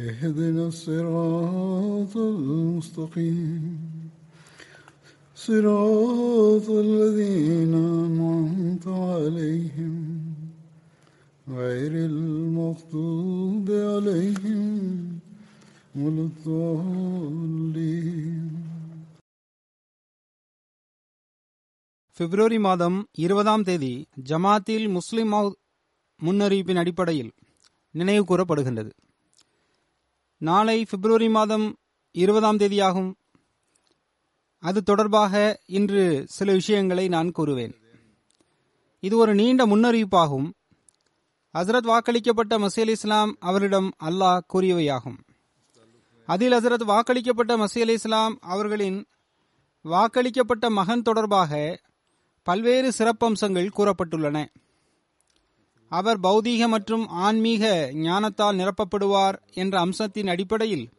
اهدنا الصراط المستقيم صراط الذين أنعمت عليهم غير المغضوب عليهم ولا الضالين பிப்ரவரி மாதம் இருபதாம் தேதி ஜமாத்தில் முஸ்லிம் மௌத் முன்னறிவிப்பின் அடிப்படையில் நினைவு கூறப்படுகின்றது நாளை பிப்ரவரி மாதம் இருபதாம் தேதியாகும். அது தொடர்பாக இன்று சில விஷயங்களை நான் கூறுவேன். இது ஒரு நீண்ட முன்னறிவிப்பாகும். ஹசரத் வாக்களிக்கப்பட்ட மசீல் இஸ்லாம் அவரிடம் அல்லாஹ் கூறியவையாகும். அதில் ஹசரத் வாக்களிக்கப்பட்ட மசீல் இஸ்லாம் அவர்களின் வாக்களிக்கப்பட்ட மகன் தொடர்பாக பல்வேறு சிறப்பம்சங்கள் கூறப்பட்டுள்ளன. அவர் பௌதீக மற்றும் ஆன்மீக ஞானத்தால் நிரப்பப்படுவார் என்ற அம்சத்தின் அடிப்படையில்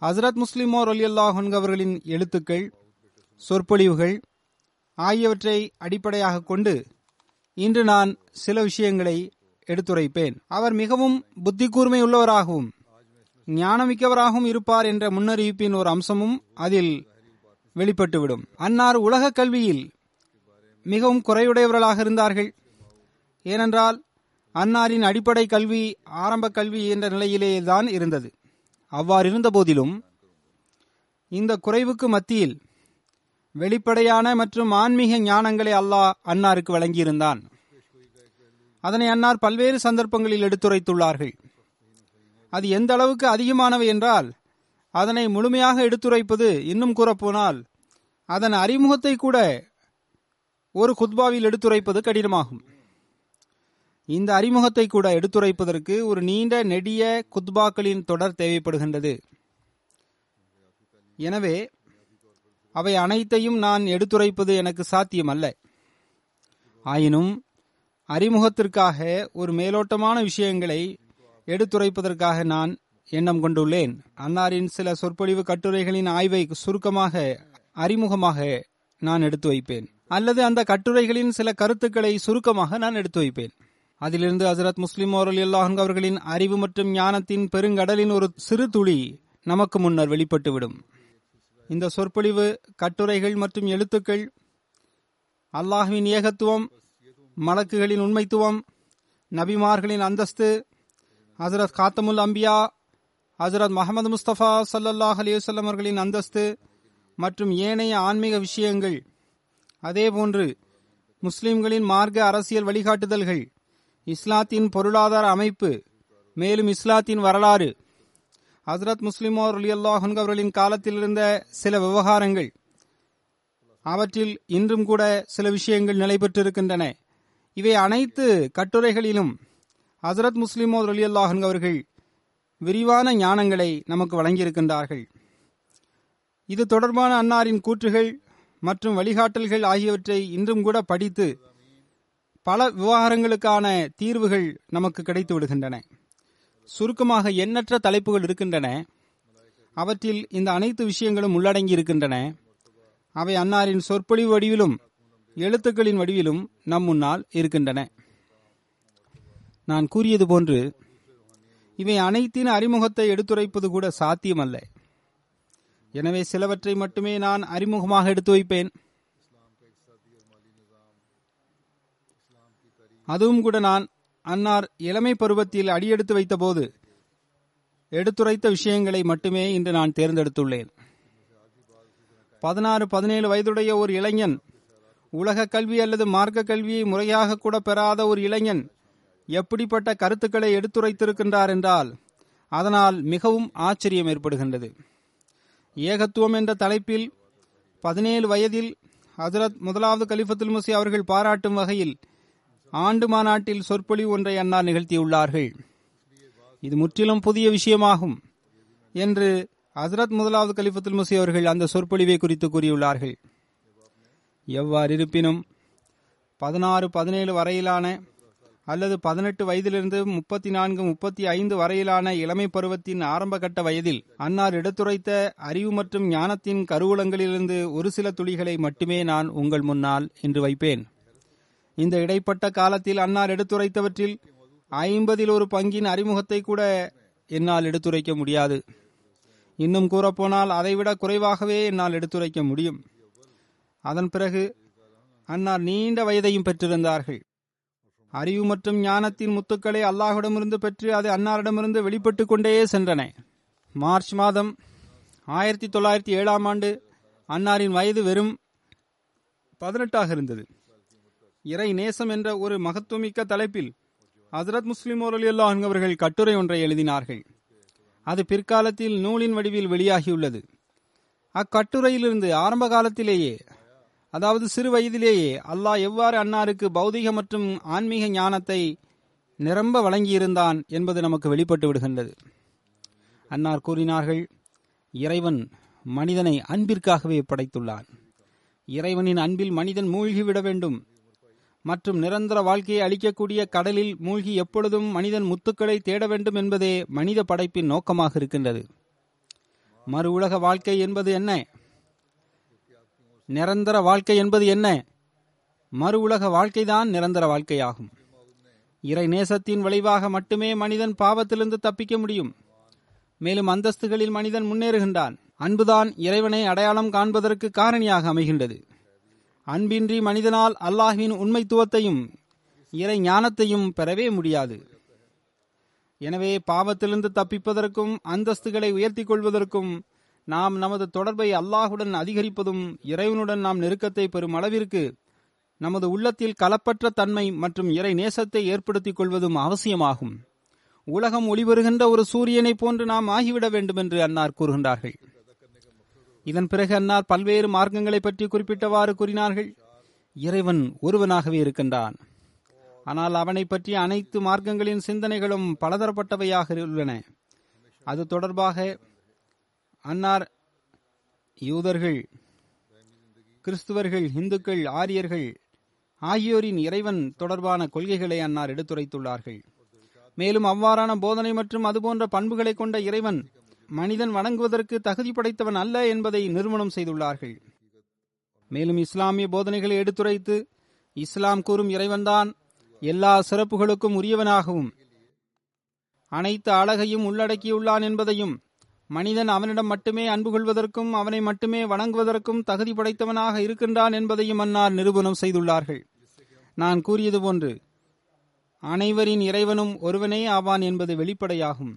ஹசரத் முஸ்லிமோர் அலியல்லாஹன் அவர்களின் எழுத்துக்கள் சொற்பொழிவுகள் ஆகியவற்றை அடிப்படையாக கொண்டு இன்று நான் சில விஷயங்களை எடுத்துரைப்பேன். அவர் மிகவும் புத்தி கூர்மை உள்ளவராகவும் ஞானமிக்கவராகவும் இருப்பார் என்ற முன்னறிவிப்பின் ஒரு அம்சமும் அதில் வெளிப்பட்டுவிடும். அன்னார் உலக கல்வியில் மிகவும் குறையுடையவர்களாக இருந்தார்கள். ஏனென்றால் அன்னாரின் அடிப்படை கல்வி ஆரம்ப கல்வி என்ற நிலையிலேயே தான் இருந்தது. அவ்வாறிருந்த போதிலும் இந்த குறைவுக்கு மத்தியில் வெளிப்படையான மற்றும் ஆன்மீக ஞானங்களை அல்லாஹ் அன்னாருக்கு வழங்கியிருந்தான். அதனை அன்னார் பல்வேறு சந்தர்ப்பங்களில் எடுத்துரைத்துள்ளார்கள். அது எந்த அளவுக்கு அதிகமானவை என்றால் அதனை முழுமையாக எடுத்துரைப்பது இன்னும் கூறப்போனால் அதன் அறிமுகத்தை கூட ஒரு குத்பாவில் எடுத்துரைப்பது கடினமாகும். இந்த அறிமுகத்தை கூட எடுத்துரைப்பதற்கு ஒரு நீண்ட நெடிய குத்பாக்களின் தொடர் தேவைப்படுகின்றது. எனவே அவை அனைத்தையும் நான் எடுத்துரைப்பது எனக்கு சாத்தியமல்ல. ஆயினும் அறிமுகத்திற்காக ஒரு மேலோட்டமான விஷயங்களை எடுத்துரைப்பதற்காக நான் எண்ணம் கொண்டுள்ளேன். அன்னாரின் சில சொற்பொழிவு கட்டுரைகளின் ஆய்வை சுருக்கமாக அறிமுகமாக நான் எடுத்து வைப்பேன். அல்லது அந்த கட்டுரைகளின் சில கருத்துக்களை சுருக்கமாக நான் எடுத்து வைப்பேன். அதிலிருந்து ஹசரத் முஸ்லிம் ஓரல் அல்லாஹன் அவர்களின் அறிவு மற்றும் ஞானத்தின் பெருங்கடலின் ஒரு சிறு துளி நமக்கு முன்னர் வெளிப்பட்டுவிடும். இந்த சொற்பொழிவு கட்டுரைகள் மற்றும் எழுத்துக்கள் அல்லாஹுவின் ஏகத்துவம் மலக்குகளின் உண்மைத்துவம் நபிமார்களின் அந்தஸ்து ஹசரத் காத்தமுல் அம்பியா ஹசரத் முகமது முஸ்தபா சல்லல்லாஹ் அலிவசல்லம் அவர்களின் அந்தஸ்து மற்றும் ஏனைய ஆன்மீக விஷயங்கள் அதேபோன்று முஸ்லிம்களின் மார்க்க அரசியல் வழிகாட்டுதல்கள் இஸ்லாத்தின் பொருளாதார அமைப்பு மேலும் இஸ்லாத்தின் வரலாறு. ஹசரத் முஸ்லிமோர் அலி அவர்களின் காலத்தில் இருந்த சில விவகாரங்கள் அவற்றில் இன்றும் கூட சில விஷயங்கள் நிலைபெற்றிருக்கின்றன இவை அனைத்து கட்டுரைகளிலும் ஹசரத் முஸ்லிமோர் அலி அவர்கள் விரிவான ஞானங்களை நமக்கு வழங்கியிருக்கின்றார்கள். இது தொடர்பான அன்னாரின் கூற்றுகள் மற்றும் வழிகாட்டல்கள் ஆகியவற்றை இன்றும் கூட படித்து பல விவகாரங்களுக்கான தீர்வுகள் நமக்கு கிடைத்து விடுகின்றன. சுருக்கமாக எண்ணற்ற தலைப்புகள் இருக்கின்றன. அவற்றில் இந்த அனைத்து விஷயங்களும் உள்ளடங்கி இருக்கின்றன. அவை அன்னாரின் சொற்பொழிவு வடிவிலும் எழுத்துக்களின் வடிவிலும் நம் முன்னால் இருக்கின்றன. நான் கூறியது போன்று இவை அனைத்தின் அறிமுகத்தை எடுத்துரைப்பது கூட சாத்தியமல்ல. எனவே சிலவற்றை மட்டுமே நான் அறிமுகமாக எடுத்து வைப்பேன். அதுவும் கூட நான் அன்னார் இளமை பருவத்தில் அடியெடுத்து வைத்தபோது எடுத்துரைத்த விஷயங்களை மட்டுமே இன்று நான் தேர்ந்தெடுத்துள்ளேன். பதினாறு பதினேழு வயதுடைய ஒரு இளைஞன் உலக கல்வி அல்லது மார்க்க கல்வியை முறையாக கூட பெறாத ஒரு இளைஞன் எப்படிப்பட்ட கருத்துக்களை எடுத்துரைத்திருக்கின்றார் என்றால் அதனால் மிகவும் ஆச்சரியம் ஏற்படுகின்றது. ஏகத்துவம் என்ற தலைப்பில் பதினேழு வயதில் ஹசரத் முதலாவது கலிஃபத்துல் முசி அவர்கள் பாராட்டும் வகையில் ஆண்டு மாநாட்டில் சொற்பொழிவு ஒன்றை அண்ணா நிகழ்த்தியுள்ளார்கள். இது முற்றிலும் புதிய விஷயமாகும் என்று ஹசரத் முதலாவது கலிஃபத்துல் முசி அவர்கள் அந்த சொற்பொழிவை குறித்து கூறியுள்ளார்கள். எவ்வாறு இருப்பினும் பதினாறு பதினேழு வரையிலான அல்லது பதினெட்டு வயதிலிருந்து முப்பத்தி நான்கு முப்பத்தி ஐந்து வரையிலான இளமை பருவத்தின் ஆரம்பகட்ட வயதில் அன்னார் எடுத்துரைத்த அறிவு மற்றும் ஞானத்தின் கருவூலங்களிலிருந்து ஒரு சில துளிகளை மட்டுமே நான் உங்கள் முன்னால் இன்று வைப்பேன். இந்த இடைப்பட்ட காலத்தில் அன்னார் எடுத்துரைத்தவற்றில் ஐம்பதில் ஒரு பங்கின் அறிமுகத்தை கூட என்னால் எடுத்துரைக்க முடியாது. இன்னும் கூறப்போனால் அதைவிட குறைவாகவே என்னால் எடுத்துரைக்க முடியும். அதன் பிறகு அன்னார் நீண்ட வயதையும் பெற்றிருந்தார்கள். அறிவு மற்றும் ஞானத்தின் முத்துக்களை அல்லாஹிடமிருந்து பெற்று அது அன்னாரிடமிருந்து வெளிப்பட்டு கொண்டே சென்றன. மார்ச் மாதம் ஆயிரத்தி தொள்ளாயிரத்தி ஏழாம் ஆண்டு அன்னாரின் வயது வெறும் பதினெட்டாக இருந்தது. இறை நேசம் என்ற ஒரு மகத்துவமிக்க தலைப்பில் ஹசரத் முஸ்லிம் அல்லாஹ் அவர்கள் கட்டுரை ஒன்றை எழுதினார்கள். அது பிற்காலத்தில் நூலின் வடிவில் வெளியாகியுள்ளது. அக்கட்டுரையிலிருந்து ஆரம்ப காலத்திலேயே அதாவது சிறு வயதிலேயே அல்லாஹ் எவ்வாறு அன்னாருக்கு பௌதிக மற்றும் ஆன்மீக ஞானத்தை நிரம்ப வழங்கியிருந்தான் என்பது நமக்கு வெளிப்பட்டு விடுகின்றது. அன்னார் கூறினார்கள் இறைவன் மனிதனை அன்பிற்காகவே படைத்துள்ளான். இறைவனின் அன்பில் மனிதன் மூழ்கிவிட வேண்டும். மற்றும் நிரந்தர வாழ்க்கையை அளிக்கக்கூடிய கடலில் மூழ்கி எப்பொழுதும் மனிதன் முத்துக்களை தேட வேண்டும் என்பதே மனித படைப்பின் நோக்கமாக இருக்கின்றது. மறு உலக வாழ்க்கை என்பது என்ன? நிரந்தர வாழ்க்கை என்பது என்ன? மறு உலக வாழ்க்கைதான் நிரந்தர வாழ்க்கையாகும். இறை நேசத்தின் விளைவாக மட்டுமே மனிதன் பாவத்திலிருந்து தப்பிக்க முடியும். மேலும் அந்தஸ்துகளில் மனிதன் முன்னேறுகின்றான். அன்புதான் இறைவனை அடையாளம் காண்பதற்கு காரணியாக அமைகின்றது. அன்பின்றி மனிதனால் அல்லாஹ்வின் உண்மைத்துவத்தையும் இறை ஞானத்தையும் பெறவே முடியாது. எனவே பாவத்திலிருந்து தப்பிப்பதற்கும் அந்தஸ்துகளை உயர்த்திக் கொள்வதற்கும் நாம் நமது தொடர்பை அல்லாஹுடன் அதிகரிப்பதும் இறைவனுடன் நாம் நெருக்கத்தை பெறும் அளவிற்கு நமது உள்ளத்தில் கலப்பற்ற தன்மை மற்றும் இறை நேசத்தை ஏற்படுத்திக் கொள்வதும் அவசியமாகும். உலகம் ஒளிபெறுகின்ற ஒரு சூரியனை போன்று நாம் ஆகிவிட வேண்டும் என்று அன்னார் கூறுகின்றார்கள். இதன் பிறகு அன்னார் பல்வேறு மார்க்கங்களை பற்றி குறிப்பிட்டவாறு கூறினார்கள். இறைவன் ஒருவனாகவே இருக்கின்றான். ஆனால் அவனை பற்றிய அனைத்து மார்க்கங்களின் சிந்தனைகளும் பலதரப்பட்டவையாக உள்ளன. அது தொடர்பாக அன்னார் யூதர்கள் கிறிஸ்துவர்கள் இந்துக்கள் ஆரியர்கள் ஆகியோரின் இறைவன் தொடர்பான கொள்கைகளை அன்னார் எடுத்துரைத்துள்ளார்கள். மேலும் அவ்வாறான போதனை மற்றும் அதுபோன்ற பண்புகளை கொண்ட இறைவன் மனிதன் வணங்குவதற்கு தகுதி படைத்தவன் அல்ல என்பதை நிறுவனம் செய்துள்ளார்கள். மேலும் இஸ்லாமிய போதனைகளை எடுத்துரைத்து இஸ்லாம் கூறும் இறைவன்தான் எல்லா சிறப்புகளுக்கும் உரியவனாகவும் அனைத்து அழகையும் உள்ளடக்கியுள்ளான் என்பதையும் மனிதன் அவனிடம் மட்டுமே அன்பு கொள்வதற்கும் அவனை மட்டுமே வணங்குவதற்கும் தகுதி படைத்தவனாக இருக்கின்றான் என்பதையும் அன்னார் நிரூபணம் செய்துள்ளார்கள். நான் கூறியது போன்று அனைவரின் இறைவனும் ஒருவனே ஆவான் என்பது வெளிப்படையாகும்.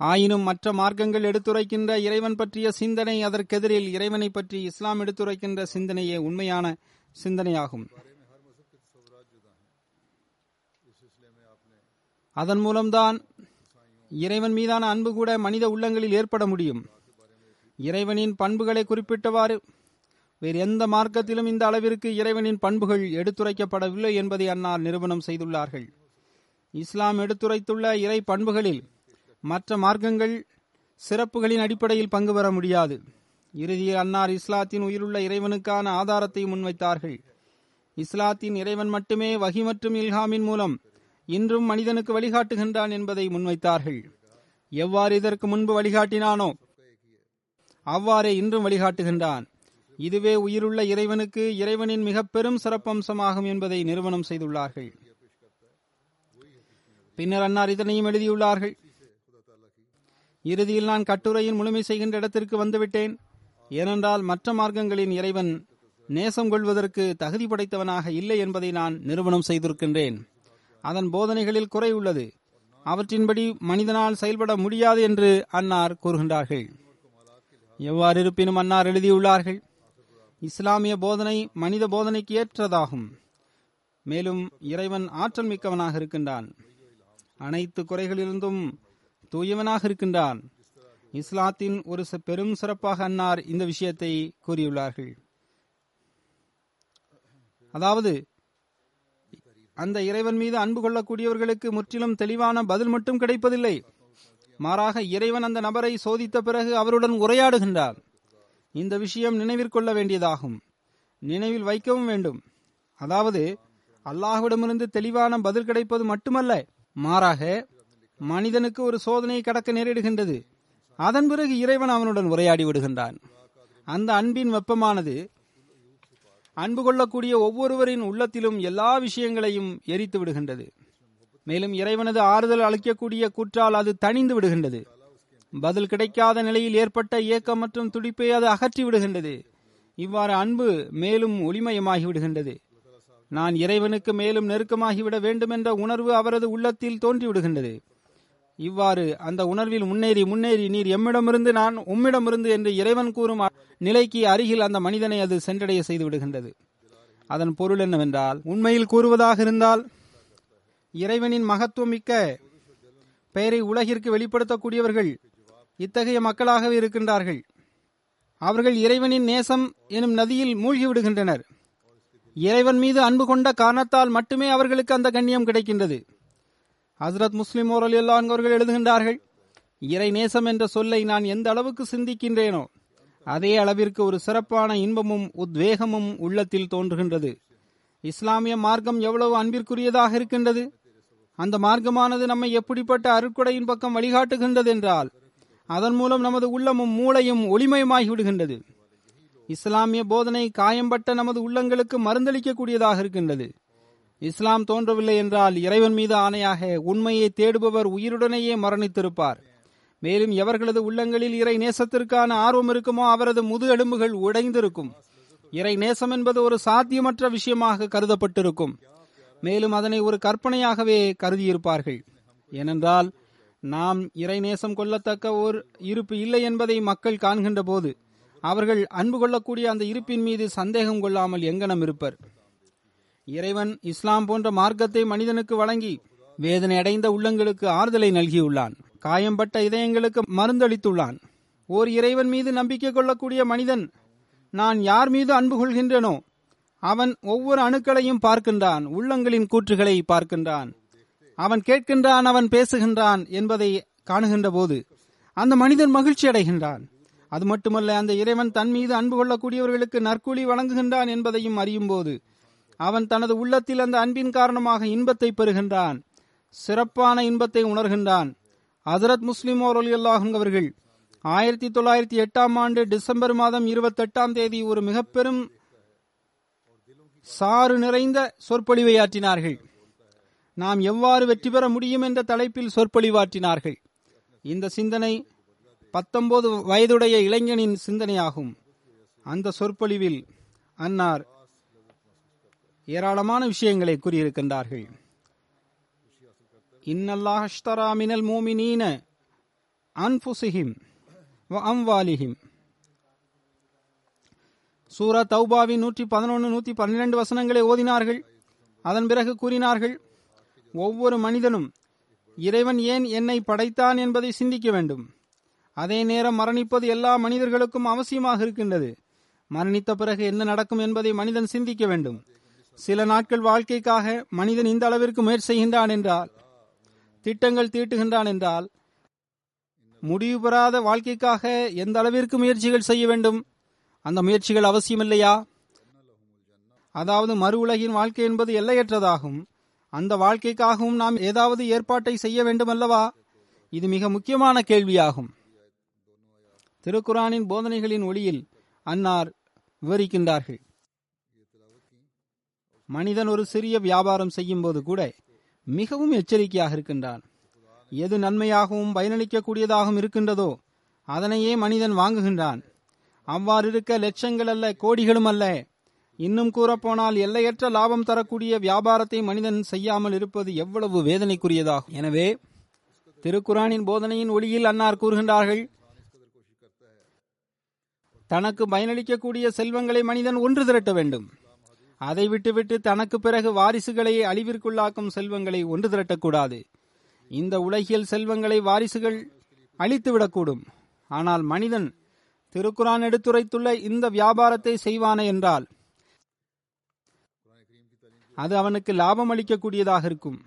ஆயினும் மற்ற மார்க்கங்கள் எடுத்துரைக்கின்ற இறைவன் பற்றிய சிந்தனை அதற்கெதிரில் இறைவனை பற்றி இஸ்லாம் எடுத்துரைக்கின்ற சிந்தனையே உண்மையான சிந்தனையாகும். அதன் மூலம்தான் இறைவன் மீதான அன்பு கூட மனித உள்ளங்களில் ஏற்பட முடியும். இறைவனின் பண்புகளை குறிப்பிட்டவாறு வேறு எந்த மார்க்கத்திலும் இந்த அளவிற்கு இறைவனின் பண்புகள் எடுத்துரைக்கப்படவில்லை என்பதை அன்னார் நிறுவனம் செய்துள்ளார்கள். இஸ்லாம் எடுத்துரைத்துள்ள இறை பண்புகளில் மற்ற மார்க்கங்கள் சிறப்புகளின் அடிப்படையில் பங்கு பெற முடியாது. இறுதியில் அன்னார் இஸ்லாத்தின் உயிருள்ள இறைவனுக்கான ஆதாரத்தை முன்வைத்தார்கள். இஸ்லாத்தின் இறைவன் மட்டுமே வகி மற்றும் இல்ஹாமின் மூலம் இன்றும் மனிதனுக்கு வழிகாட்டுகின்றான் என்பதை முன்வைத்தார்கள். எவ்வாறு இதற்கு முன்பு வழிகாட்டினானோ அவ்வாறே இன்றும் வழிகாட்டுகின்றான். இதுவே உயிருள்ள இறைவனுக்கு இறைவனின் மிக பெரும் சிறப்பம்சமாகும் என்பதை நிறுவனம் செய்துள்ளார்கள். பின்னர் அன்னார் இதனையும் எழுதியுள்ளார்கள். இறுதியில் நான் கட்டுரையின் முழுமை செய்கின்ற இடத்திற்கு வந்துவிட்டேன். ஏனென்றால் மற்ற மார்க்கங்களின் இறைவன் நேசம் கொள்வதற்கு தகுதி படைத்தவனாக இல்லை என்பதை நான் நிறுவனம் செய்திருக்கின்றேன். அதன் போதனைகளில் குறை உள்ளது. அவற்றின்படி மனிதனால் செயல்பட முடியாது என்று அன்னார் கூறுகின்றார்கள். எவ்வாறு இருப்பினும் அன்னார் எழுதியுள்ளார்கள் இஸ்லாமிய போதனை மனித போதனைக்கு ஏற்றதாகும். மேலும் இறைவன் ஆற்றல் மிக்கவனாக இருக்கின்றான். அனைத்து குறைகளிலிருந்தும் தூயவனாக இருக்கின்றான். இஸ்லாத்தின் ஒரு ச- பெரும் சிறப்பாக அன்னார் இந்த விஷயத்தை கூறியுள்ளார்கள். அதாவது அந்த இறைவன் மீது அன்பு கொள்ளக்கூடியவர்களுக்கு முற்றிலும் தெளிவான பதில் மட்டும் கிடைப்பதில்லை. மாறாக இறைவன் அந்த நபரை சோதித்த பிறகு அவருடன் உரையாடுகின்றார். இந்த விஷயம் நினைவிற்கொள்ள வேண்டியதாகும். நினைவில் வைக்கவும் வேண்டும். அதாவது அல்லாஹ்விடமிருந்து தெளிவான பதில் கிடைப்பது மட்டுமல்ல மாறாக மனிதனுக்கு ஒரு சோதனையை கடக்க நேரிடுகின்றது. அதன் பிறகு இறைவன் அவனுடன் உரையாடி விடுகின்றான். அந்த அன்பின் வெப்பமானது அன்பு கொள்ளக்கூடிய ஒவ்வொருவரின் உள்ளத்திலும் எல்லா விஷயங்களையும் எரித்து விடுகின்றது. மேலும் இறைவனது ஆறுதல் அளிக்கக்கூடிய கூற்றால் அது தணிந்து விடுகின்றது. பதில் கிடைக்காத நிலையில் ஏற்பட்ட ஏக்கம் மற்றும் துடிப்பை அது அகற்றி விடுகின்றது. இவ்வாறு அன்பு மேலும் ஒளிமயமாகி விடுகின்றது. நான் இறைவனுக்கு மேலும் நெருக்கமாகிவிட வேண்டும் என்ற உணர்வு அவரது உள்ளத்தில் தோன்றி விடுகின்றது இவ்வாறு அந்த உணர்வில் முன்னேறி முன்னேறி நீர் எம்மிடமிருந்து நான் உம்மிடமிருந்து என்று இறைவன் கூறும் நிலைக்கு அருகில் அந்த மனிதனை அது சென்றடைய செய்து விடுகின்றது. அதன் பொருள் என்னவென்றால் உண்மையில் கூறுவதாக இருந்தால் இறைவனின் மகத்துவம் மிக்க பெயரை உலகிற்கு வெளிப்படுத்தக்கூடியவர்கள் இத்தகைய மக்களாகவே இருக்கின்றார்கள். அவர்கள் இறைவனின் நேசம் எனும் நதியில் மூழ்கி விடுகின்றனர். இறைவன் மீது அன்பு கொண்ட காரணத்தால் மட்டுமே அவர்களுக்கு அந்த கண்ணியம் கிடைக்கின்றது. ஹசரத் முஸ்லிம் ஓரல் அவர்கள் எழுதுகின்றார்கள் இறை நேசம் என்ற சொல்லை நான் எந்த அளவுக்கு சிந்திக்கின்றேனோ அதே அளவிற்கு ஒரு சிறப்பான இன்பமும் உத்வேகமும் உள்ளத்தில் தோன்றுகின்றது. இஸ்லாமிய மார்க்கம் எவ்வளவு அன்பிற்குரியதாக இருக்கின்றது? அந்த மார்க்கமானது நம்மை எப்படிப்பட்ட அருட்கொடையின் பக்கம் வழிகாட்டுகின்றது என்றால் அதன் மூலம் நமது உள்ளமும் மூளையும் ஒளிமயமாகி விடுகின்றது. இஸ்லாமிய போதனை காயம்பட்ட நமது உள்ளங்களுக்கு மருந்தளிக்கக்கூடியதாக இருக்கின்றது. இஸ்லாம் தோன்றவில்லை என்றால் இறைவன் மீது ஆணையாக உண்மையை தேடுபவர் உயிருடனேயே மரணித்திருப்பார். மேலும் எவர்களது உள்ளங்களில் இறை நேசத்திற்கான ஆர்வம் இருக்குமோ அவரது முது எலும்புகள் உடைந்திருக்கும். இறை நேசம் என்பது ஒரு சாத்தியமற்ற விஷயமாக கருதப்பட்டிருக்கும். மேலும் அதனை ஒரு கற்பனையாகவே கருதியிருப்பார்கள். ஏனென்றால் நாம் இறை நேசம் கொள்ளத்தக்க ஒரு இருப்பு இல்லை என்பதை மக்கள் காண்கின்ற போது அவர்கள் அன்பு கொள்ளக்கூடிய அந்த இருப்பின் மீது சந்தேகம் கொள்ளாமல் எங்கனம் இருப்பர். இறைவன் இஸ்லாம் போன்ற மார்க்கத்தை மனிதனுக்கு வழங்கி வேதனை அடைந்த உள்ளங்களுக்கு ஆறுதலை நல்கியுள்ளான். காயம்பட்ட இதயங்களுக்கு மருந்தளித்துள்ளான். ஓர் இறைவன் மீது நம்பிக்கை கொள்ளக்கூடிய மனிதன் நான் யார் மீது அன்பு கொள்கின்றனோ அவன் ஒவ்வொரு அணுக்களையும் பார்க்கின்றான் உள்ளங்களின் கூற்றுகளை பார்க்கின்றான். அவன் கேட்கின்றான் அவன் பேசுகின்றான் என்பதை காணுகின்ற போது அந்த மனிதன் மகிழ்ச்சி அடைகின்றான். அது மட்டுமல்ல அந்த இறைவன் தன் மீது அன்பு கொள்ளக்கூடியவர்களுக்கு நற்கூலி வழங்குகின்றான் என்பதையும் அறியும் போது அவன் தனது உள்ளத்தில் அந்த அன்பின் காரணமாக இன்பத்தை பெறுகின்றான். சிறப்பான இன்பத்தை உணர்கின்றான். ஹசரத் முஸ்லிம் அல்லாஹும் அவர்கள் ஆயிரத்தி தொள்ளாயிரத்தி எட்டாம் ஆண்டு டிசம்பர் மாதம் இருபத்தெட்டாம் தேதி ஒரு மிக பெரும் சாறு நிறைந்த சொற்பொழிவை ஆற்றினார்கள். நாம் எவ்வாறு வெற்றி பெற முடியும் என்ற தலைப்பில் சொற்பொழிவாற்றினார்கள். இந்த சிந்தனை பத்தொன்பது வயதுடைய இளைஞனின் சிந்தனையாகும். அந்த சொற்பொழிவில் அன்னார் ஏராளமான விஷயங்களை கூறியிருக்கின்றார்கள். இன்னல்லாஹ் அஷ்தரா மினல் மூமினீன அன்புசிஹிம் வ அம்வாலிஹிம். சூரா தௌபாவின் நூற்றி பதினொன்று நூற்றி பன்னிரண்டு வசனங்களை ஓதினார்கள். அதன் பிறகு கூறினார்கள் ஒவ்வொரு மனிதனும் இறைவன் ஏன் என்னை படைத்தான் என்பதை சிந்திக்க வேண்டும். அதே நேரம் மரணிப்பது எல்லா மனிதர்களுக்கும் அவசியமாக இருக்கின்றது. மரணித்த பிறகு என்ன நடக்கும் என்பதை மனிதன் சிந்திக்க வேண்டும். சில நாட்கள் வாழ்க்கைக்காக மனிதன் இந்த அளவிற்கு முயற்சி செய்கின்றான் என்றால் திட்டங்கள் தீட்டுகின்றான் என்றால் முடிவு பெறாத வாழ்க்கைக்காக எந்த அளவிற்கு முயற்சிகள் செய்ய வேண்டும்? அந்த முயற்சிகள் அவசியமில்லையா? அதாவது மறு உலகின் வாழ்க்கை என்பது எல்லையற்றதாகும். அந்த வாழ்க்கைக்காகவும் நாம் ஏதாவது ஏற்பாட்டை செய்ய வேண்டும் அல்லவா இது மிக முக்கியமான கேள்வியாகும். திருக்குரானின் போதனைகளின் ஒளியில் அன்னார் விவரிக்கின்றார்கள். மனிதன் ஒரு சிறிய வியாபாரம் செய்யும் போது கூட மிகவும் எச்சரிக்கையாக இருக்கின்றான். எது நன்மையாகவும் பயனளிக்கக்கூடியதாகவும் இருக்கின்றதோ அதனையே மனிதன் வாங்குகின்றான். அவ்வாறு இருக்க லட்சங்கள் அல்ல கோடிகளும் அல்ல. இன்னும் கூறப்போனால் எல்லையற்ற லாபம் தரக்கூடிய வியாபாரத்தை மனிதன் செய்யாமல் இருப்பது எவ்வளவு வேதனைக்குரியதாகும். எனவே திருக்குரானின் போதனையின் ஒளியில் அன்னார் கூறுகின்றார்கள் தனக்கு பயனளிக்கக்கூடிய செல்வங்களை மனிதன் ஒன்று திரட்ட வேண்டும். அதை விட்டுவிட்டு தனக்கு பிறகு வாரிசுகளை அழிவிற்குள்ளாக்கும் செல்வங்களை ஒன்று திரட்டக்கூடாது. இந்த உலகியல் செல்வங்களை வாரிசுகள் அழித்துவிடக்கூடும். ஆனால் மனிதன் திருக்குரான் எடுத்துரைத்துள்ள இந்த வியாபாரத்தை செய்வானே என்றால் அது அவனுக்கு லாபம் அளிக்கக்கூடியதாக இருக்கும்.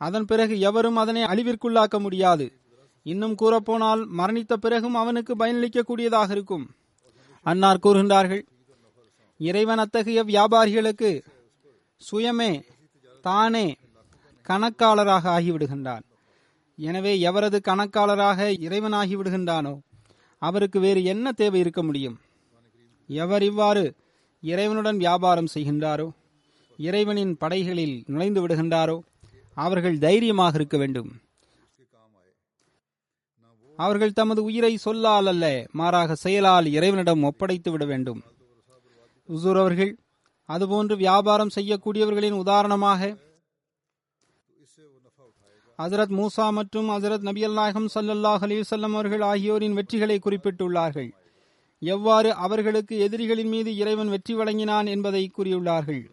அதன் பிறகு எவரும் அதனை அழிவிற்குள்ளாக்க முடியாது. இன்னும் கூறப்போனால் மரணித்த பிறகும் அவனுக்கு பயனளிக்கக்கூடியதாக இருக்கும். அன்னார் கூறுகின்றார்கள் இறைவன் அத்தகைய வியாபாரிகளுக்கு சுயமே தானே கணக்காளராக ஆகிவிடுகின்றான். எனவே எவரது கணக்காளராக இறைவனாகி விடுகின்றானோ அவருக்கு வேறு என்ன தேவை இருக்க முடியும்? எவர் இவ்வாறு இறைவனுடன் வியாபாரம் செய்கின்றாரோ இறைவனின் படைகளில் நுழைந்து விடுகின்றாரோ அவர்கள் தைரியமாக இருக்க வேண்டும். அவர்கள் தமது உயிரை சொல்லால் அல்ல மாறாக செயலால் இறைவனிடம் ஒப்படைத்து விட வேண்டும். உசூர் அவர்கள் அதுபோன்று வியாபாரம் செய்யக்கூடியவர்களின் உதாரணமாக ஹசரத் மூசா மற்றும் ஹசரத் நபி நாயகம் சல்லாஹ் அலிசல்லம் அவர்கள் ஆகியோரின் வெற்றிகளை குறிப்பிட்டுள்ளார்கள். எவ்வாறு அவர்களுக்கு எதிரிகளின் மீது இறைவன் வெற்றி வழங்கினான் என்பதை கூறியுள்ளார்கள்.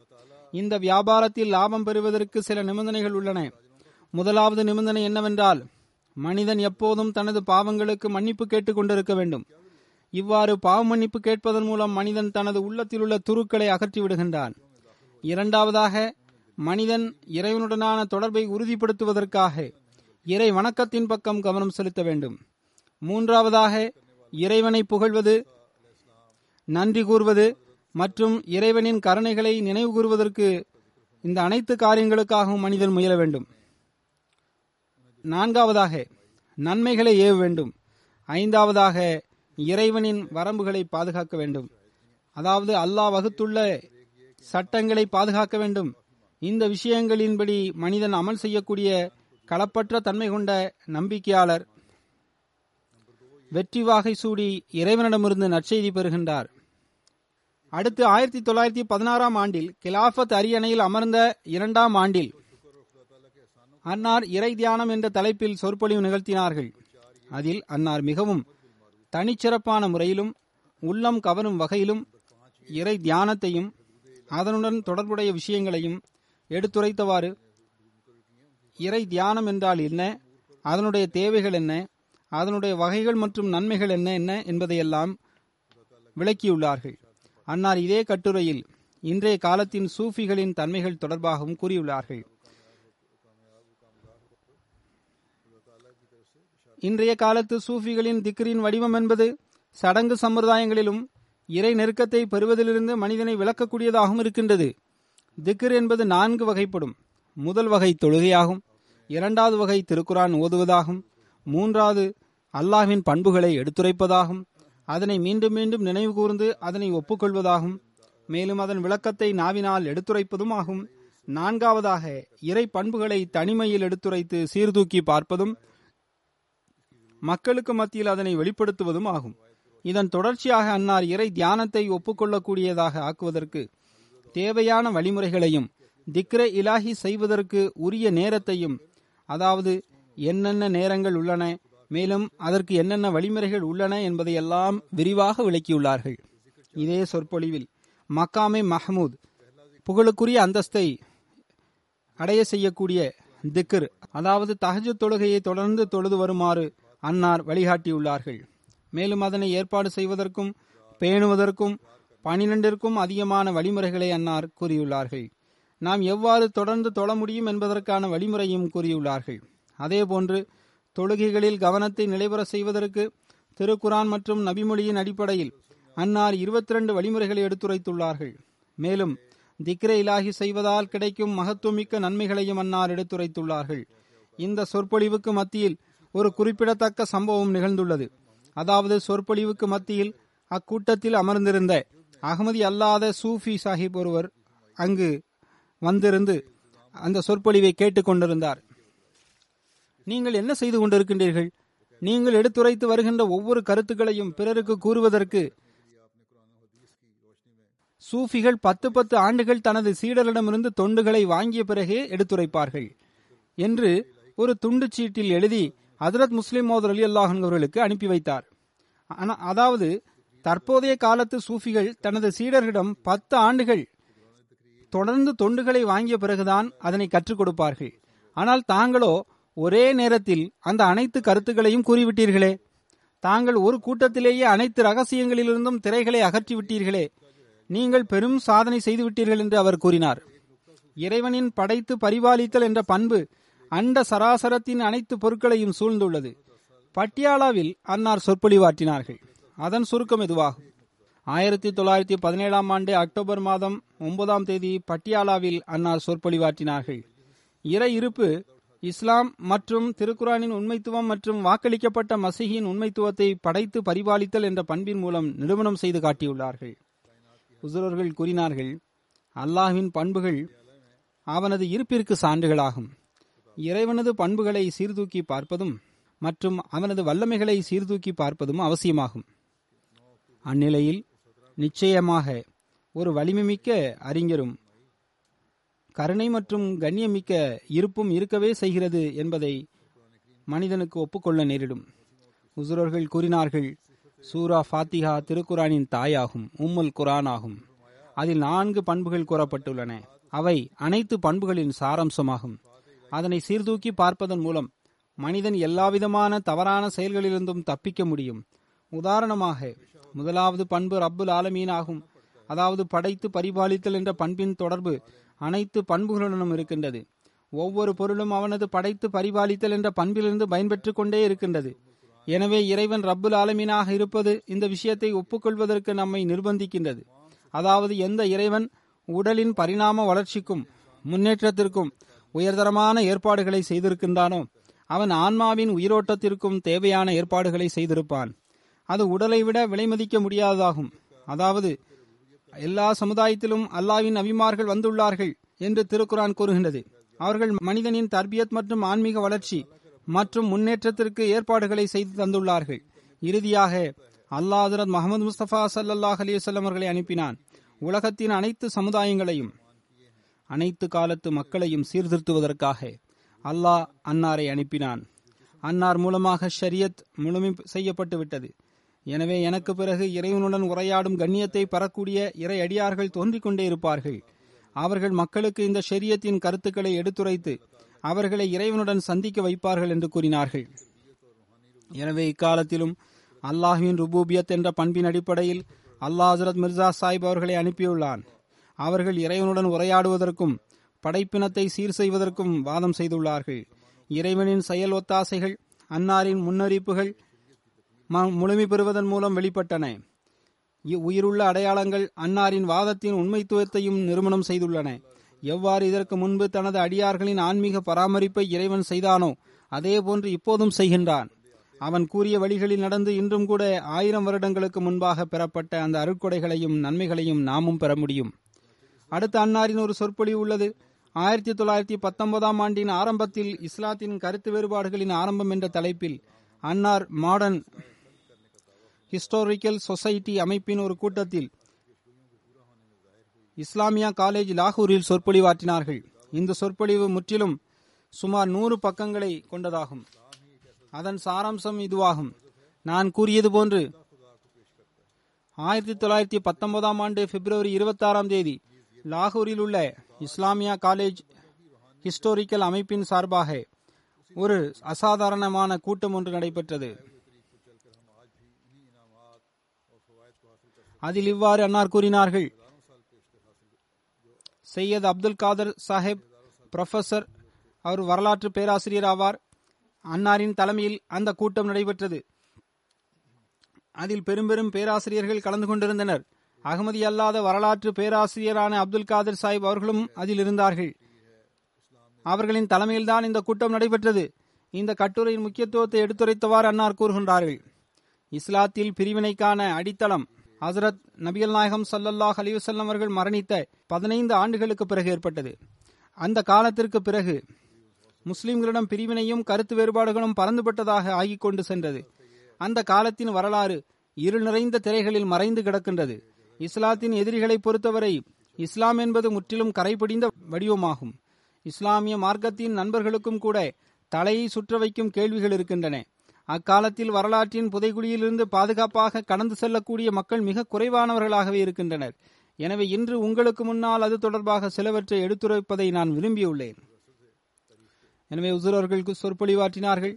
இந்த வியாபாரத்தில் லாபம் பெறுவதற்கு சில நிபந்தனைகள் உள்ளன. முதலாவது நிபந்தனை என்னவென்றால் மனிதன் எப்போதும் தனது பாவங்களுக்கு மன்னிப்பு கேட்டுக் கொண்டிருக்க வேண்டும். இவ்வாறு பாவ மன்னிப்பு கேட்பதன் மூலம் மனிதன் தனது உள்ளத்தில் உள்ள துருக்களை அகற்றி விடுகின்றான். இரண்டாவதாக மனிதன் இறைவனுடனான தொடர்பை உறுதிப்படுத்துவதற்காக இறை வணக்கத்தின் பக்கம் கவனம் செலுத்த வேண்டும். மூன்றாவதாக இறைவனை புகழ்வது நன்றி கூறுவது மற்றும் இறைவனின் கருணைகளை நினைவு கூறுவதற்கு இந்த அனைத்து காரியங்களுக்காகவும் மனிதன் முயல வேண்டும். நான்காவதாக நன்மைகளை ஏவ வேண்டும். ஐந்தாவதாக இறைவனின் வரம்புகளை பாதுகாக்க வேண்டும். அதாவது அல்லாஹ் வகுத்துள்ள சட்டங்களை பாதுகாக்க வேண்டும். இந்த விஷயங்களின்படி மனிதன் அமல் செய்யக்கூடிய களப்பற்ற தன்மை கொண்ட நம்பிக்கையாளர் வெற்றி வாகை சூடி இறைவனிடமிருந்து நற்செய்தி பெறுகின்றார். அடுத்து ஆயிரத்தி தொள்ளாயிரத்தி பதினாறாம் ஆண்டில் கிலாஃபத் அரியணையில் அமர்ந்த இரண்டாம் ஆண்டில் அன்னார் இறை தியானம் என்ற தலைப்பில் சொற்பொழிவு நிகழ்த்தினார்கள். அதில் அன்னார் மிகவும் தனிச்சிறப்பான முறையிலும் உள்ளம் கவரும் வகையிலும் இறை தியானத்தையும் அதனுடன் தொடர்புடைய விஷயங்களையும் எடுத்துரைத்தவாறு இறை தியானம் என்றால் என்ன அதனுடைய தேவைகள் என்ன அதனுடைய வகைகள் மற்றும் நன்மைகள் என்ன என்ன என்பதையெல்லாம் விளக்கியுள்ளார்கள். அன்னார் இதே கட்டுரையில் இன்றைய காலத்தின் சூஃபிகளின் தன்மைகள் தொடர்பாகவும் கூறியுள்ளார்கள். இன்றைய காலத்து சூஃபிகளின் திக்ரின் வடிவம் என்பது சடங்கு சம்பிரதாயங்களிலும் இறை நெருக்கத்தை பெறுவதிலிருந்து மனிதனை விளக்கக்கூடியதாகவும் இருக்கின்றது. திக்ர் என்பது நான்கு வகைப்படும். முதல் வகை தொழுகையாகும் இரண்டாவது வகை திருக்குரான் ஓதுவதாகும் மூன்றாவது அல்லாஹ்வின் பண்புகளை எடுத்துரைப்பதாகும் அதனை மீண்டும் மீண்டும் நினைவு கூர்ந்து அதனை ஒப்புக்கொள்வதாகும் மேலும் அதன் விளக்கத்தை நாவினால் எடுத்துரைப்பதும் ஆகும். நான்காவதாக இறை பண்புகளை தனிமையில் எடுத்துரைத்து சீர்தூக்கி பார்ப்பதும் மக்களுக்கு மத்தியில் அதனை வெளிப்படுத்துவதும் ஆகும். இதன் தொடர்ச்சியாக அன்னார் இறை தியானத்தை ஒப்புக்கொள்ளக்கூடியதாக ஆக்குவதற்கு தேவையான வழிமுறைகளையும் திக்ர இலாஹி செய்வதற்கு உரிய நேரத்தையும் அதாவது என்னென்ன நேரங்கள் உள்ளன மேலும் அதற்கு என்னென்ன வழிமுறைகள் உள்ளன என்பதையெல்லாம் விரிவாக விளக்கியுள்ளார்கள். இதே சொற்பொழிவில் மக்காமே மஹமூத் புகழுக்குரிய அந்தஸ்தை அடைய செய்யக்கூடிய திக்ர் அதாவது தஹஜு தொழுகையை தொடர்ந்து தொழுது வருமாறு அன்னார் வழிகாட்டியுள்ளார்கள். மேலும் அதனை ஏற்பாடு செய்வதற்கும் பேணுவதற்கும் பனிரெண்டிற்கும் அதிகமான வழிமுறைகளை அன்னார் கூறியுள்ளார்கள். நாம் எவ்வாறு தொடர்ந்து தொழ முடியும் என்பதற்கான வழிமுறையும் கூறியுள்ளார்கள். அதேபோன்று தொழுகைகளில் கவனத்தை நிலைபெற செய்வதற்கு திருக்குரான் மற்றும் நபிமொழியின் அடிப்படையில் அன்னார் இருபத்தி ரெண்டு வழிமுறைகளை எடுத்துரைத்துள்ளார்கள். மேலும் திக்ர இலாகி செய்வதால் கிடைக்கும் மகத்துவமிக்க நன்மைகளையும் அன்னார் எடுத்துரைத்துள்ளார்கள். இந்த சொற்பொழிவுக்கு மத்தியில் ஒரு குறிப்பிடத்தக்க சம்பவம் நிகழ்ந்துள்ளது. அதாவது சொற்பொழிவுக்கு மத்தியில் அக்கூட்டத்தில் அமர்ந்திருந்த அகமதி அல்லாத சூஃபி சாஹிப் ஒருவர் அங்கு வந்திருந்து அந்த சொற்பொழிவை கேட்டுக்கொண்டிருந்தார் நீங்கள் என்ன செய்து கொண்டிருக்கின்றீர்கள்? நீங்கள் எடுத்துரைத்து வருகின்ற ஒவ்வொரு கருத்துக்களையும் பிறருக்கு கூறுவதற்கு சூஃபிகள் பத்து பத்து ஆண்டுகள் தனது சீடரிடமிருந்து தொண்டுகளை வாங்கிய பிறகே எடுத்துரைப்பார்கள் என்று ஒரு துண்டு சீட்டில் எழுதி ஹசரத் முஸ்லிம் மோதர் அலி அல்லாஹன் அவர்களுக்கு அனுப்பி வைத்தார். அதாவது தற்போதைய காலத்து சூஃபிகள் தனது சீடர்களிடம் பத்து ஆண்டுகள் தொடர்ந்து தொண்டுகளை வாங்கிய பிறகுதான் அதனை கற்றுக் கொடுப்பார்கள். ஆனால் தாங்களோ ஒரே நேரத்தில் அந்த அனைத்து கருத்துக்களையும் கூறிவிட்டீர்களே. தாங்கள் ஒரு கூட்டத்திலேயே அனைத்து ரகசியங்களிலிருந்தும் திரைகளை அகற்றிவிட்டீர்களே. நீங்கள் பெரும் சாதனை செய்துவிட்டீர்கள் என்று அவர் கூறினார். இறைவனின் படைத்து பரிபாலித்தல் என்ற பண்பு அண்ட சராசரத்தின் அனைத்து பொருட்களையும் சூழ்ந்துள்ளது. பட்டியாலாவில் அன்னார் சொற்பொழிவாற்றினார்கள். அதன் சுருக்கம் இதுவாகும் ஆயிரத்தி தொள்ளாயிரத்தி பதினேழாம் ஆண்டு அக்டோபர் மாதம் ஒன்பதாம் தேதி பட்டியாலாவில் அன்னார் சொற்பொழிவாற்றினார்கள். இறை இருப்பு இஸ்லாம் மற்றும் திருக்குரானின் உண்மைத்துவம் மற்றும் வாக்களிக்கப்பட்ட மசிகியின் உண்மைத்துவத்தை படைத்து பரிபாலித்தல் என்ற பண்பின் மூலம் நிறுவனம் செய்து காட்டியுள்ளார்கள். உசுரர்கள் கூறினார்கள் அல்லாஹ்வின் பண்புகள் அவனது இருப்பிற்கு சான்றுகளாகும். இறைவனது பண்புகளை சீர்தூக்கி பார்ப்பதும் மற்றும் அவனது வல்லமைகளை சீர்தூக்கி பார்ப்பதும் அவசியமாகும். அந்நிலையில் நிச்சயமாக ஒரு வலிமைமிக்க அறிஞரும் கருணை மற்றும் கண்ணியமிக்க இருப்பும் இருக்கவே செய்கிறது என்பதை மனிதனுக்கு ஒப்புக்கொள்ள நேரிடும். உசுரர்கள் கூறினார்கள் சூரா ஃபாத்திஹா திருக்குரானின் தாயாகும் உம்முல் குரான் ஆகும் அதில் நான்கு பண்புகள் கூறப்பட்டுள்ளன. அவை அனைத்து பண்புகளின் சாரம்சமாகும். அதனை சீர்தூக்கி பார்ப்பதன் மூலம் மனிதன் எல்லாவிதமான தவறான செயல்களிலிருந்தும் தப்பிக்க முடியும். உதாரணமாக முதலாவது பண்பு ரப்புல் ஆலமீன் ஆகும். அதாவது படைத்து பரிபாலித்தல் என்ற பண்பின் தொடர்பு அனைத்து பண்புகளுடனும் இருக்கின்றது. ஒவ்வொரு பொருளும் அவனது படைத்து பரிபாலித்தல் என்ற பண்பிலிருந்து பயன்பெற்றுக் கொண்டே இருக்கின்றது. எனவே இறைவன் ரப்புல் ஆலமீனாக இருப்பது இந்த விஷயத்தை ஒப்புக்கொள்வதற்கு நம்மை நிர்பந்திக்கின்றது. அதாவது எந்த இறைவன் உடலின் பரிணாம வளர்ச்சிக்கும் முன்னேற்றத்திற்கும் உயர்தரமான ஏற்பாடுகளை செய்திருக்கின்றானோ அவன் ஆன்மாவின் உயிரோட்டத்திற்கும் தேவையான ஏற்பாடுகளை செய்திருப்பான். அது உடலை விட விலைமதிக்க முடியாததாகும். அதாவது எல்லா சமுதாயத்திலும் அல்லாவின் அபிமார்கள் வந்துள்ளார்கள் என்று திருக்குரான் கூறுகின்றது. அவர்கள் மனிதனின் தர்பியத் மற்றும் ஆன்மீக வளர்ச்சி மற்றும் முன்னேற்றத்திற்கு ஏற்பாடுகளை செய்து தந்துள்ளார்கள். இறுதியாக அல்லாஹரத் முகமது முஸ்தபா சல்லாஹ் அலிவசல்லம் அவர்களை அனுப்பினான். உலகத்தின் அனைத்து சமுதாயங்களையும் அனைத்து காலத்து மக்களையும் சீர்திருத்துவதற்காக அல்லாஹ் அன்னாரை அனுப்பினான். அன்னார் மூலமாக ஷரியத் முழுமை செய்யப்பட்டு விட்டது எனவே எனக்கு பிறகு இறைவனுடன் உரையாடும் கண்ணியத்தை பெறக்கூடிய இறை அடியார்கள் தோன்றிக் கொண்டே இருப்பார்கள். அவர்கள் மக்களுக்கு இந்த ஷரியத்தின் கருத்துக்களை எடுத்துரைத்து அவர்களை இறைவனுடன் சந்திக்க வைப்பார்கள் என்று கூறினார்கள். எனவே இக்காலத்திலும் அல்லாஹுவின் ருபூபியத் என்ற பண்பின் அடிப்படையில் அல்லாஹ் ஹசரத் மிர்சா சாஹிப் அவர்களை அனுப்பியுள்ளான். அவர்கள் இறைவனுடன் உரையாடுவதற்கும் படைப்பினத்தை சீர் செய்வதற்கும் வாதம் செய்துள்ளார்கள். இறைவனின் செயல் ஒத்தாசைகள் அன்னாரின் முன்னறிப்புகள் முழுமை பெறுவதன் மூலம் வெளிப்பட்டன. உயிருள்ள அடையாளங்கள் அன்னாரின் வாதத்தின் உண்மைத்துவத்தையும் நிறுவனம் செய்துள்ளன. எவ்வாறு இதற்கு முன்பு தனது அடியார்களின் ஆன்மீக பராமரிப்பை இறைவன் செய்தானோ அதேபோன்று இப்போதும் செய்கின்றான். அவன் கூறிய வழிகளில் நடந்து இன்றும் கூட ஆயிரம் வருடங்களுக்கு முன்பாக பெறப்பட்ட அந்த அருட்கொடைகளையும் நன்மைகளையும் நாமும் பெற முடியும். அடுத்த அன்னாரின் ஒரு சொற்பொழிவு உள்ளது. ஆயிரத்தி தொள்ளாயிரத்தி பத்தொன்பதாம் ஆண்டின் ஆரம்பத்தில் இஸ்லாத்தின் கருத்து வேறுபாடுகளின் ஆரம்பம் என்ற தலைப்பில் அன்னார் மாடர்ன் ஹிஸ்டாரிக்கல் சொசைட்டி அமைப்பின் ஒரு கூட்டத்தில் இஸ்லாமியா காலேஜ் லாகூரில் சொற்பொழிவாற்றினார்கள். இந்த சொற்பொழிவு முற்றிலும் சுமார் நூறு பக்கங்களை கொண்டதாகும். அதன் சாராம்சம் இதுவாகும். நான் கூறியது போன்று ஆயிரத்தி தொள்ளாயிரத்தி பத்தொன்பதாம் ஆண்டு பிப்ரவரி இருபத்தி ஆறாம் தேதி லாகூரில் உள்ள இஸ்லாமியா காலேஜ் ஹிஸ்டோரிக்கல் அமைப்பின் சார்பாக ஒரு அசாதாரணமான கூட்டம் ஒன்று நடைபெற்றது. அதில் இவ்வாறு அன்னார் கூறினார்கள். சையத் அப்துல் காதர் சாஹிப் ப்ரொஃபசர் அவர் வரலாற்று பேராசிரியர் ஆவார். அன்னாரின் தலைமையில் அந்த கூட்டம் நடைபெற்றது. அதில் பெரும் பெரும் பேராசிரியர்கள் கலந்து கொண்டிருந்தனர். அகமதி அல்லாத வரலாற்று பேராசிரியரான அப்துல் காதர் சாஹிப் அவர்களும் அதில் இருந்தார்கள். அவர்களின் தலைமையில்தான் இந்த கூட்டம் நடைபெற்றது. இந்த கட்டுரையின் முக்கியத்துவத்தை எடுத்துரைத்தவாறு அன்னார் கூறுகின்றார்கள். இஸ்லாத்தில் பிரிவினைக்கான அடித்தளம் ஹசரத் நபிகள் நாயகம் சல்லல்லாஹ் அலிவசல்லம் அவர்கள் மரணித்த பதினைந்து ஆண்டுகளுக்கு பிறகு ஏற்பட்டது. அந்த காலத்திற்கு பிறகு முஸ்லிம்களிடம் பிரிவினையும் கருத்து வேறுபாடுகளும் பறந்துபட்டதாக ஆகிக்கொண்டு சென்றது. அந்த காலத்தின் வரலாறு இருள் நிறைந்த திரைகளில் மறைந்து கிடக்கின்றது. இஸ்லாத்தின் எதிரிகளை பொறுத்தவரை இஸ்லாம் என்பது முற்றிலும் கரைபிடிந்த வடிவமாகும். இஸ்லாமிய மார்க்கத்தின் நண்பர்களுக்கும் கூட தலையை சுற்ற வைக்கும் கேள்விகள் இருக்கின்றன. அக்காலத்தில் வரலாற்றின் புதைகுழியிலிருந்து பாதுகாப்பாக கடந்து செல்லக்கூடிய மக்கள் மிக குறைவானவர்களாகவே இருக்கின்றனர். எனவே இன்று உங்களுக்கு முன்னால் அது தொடர்பாக சிலவற்றை எடுத்துரைப்பதை நான் விரும்பியுள்ளேன். எனவே உசுர் சொற்பொழிவாற்றினார்கள்.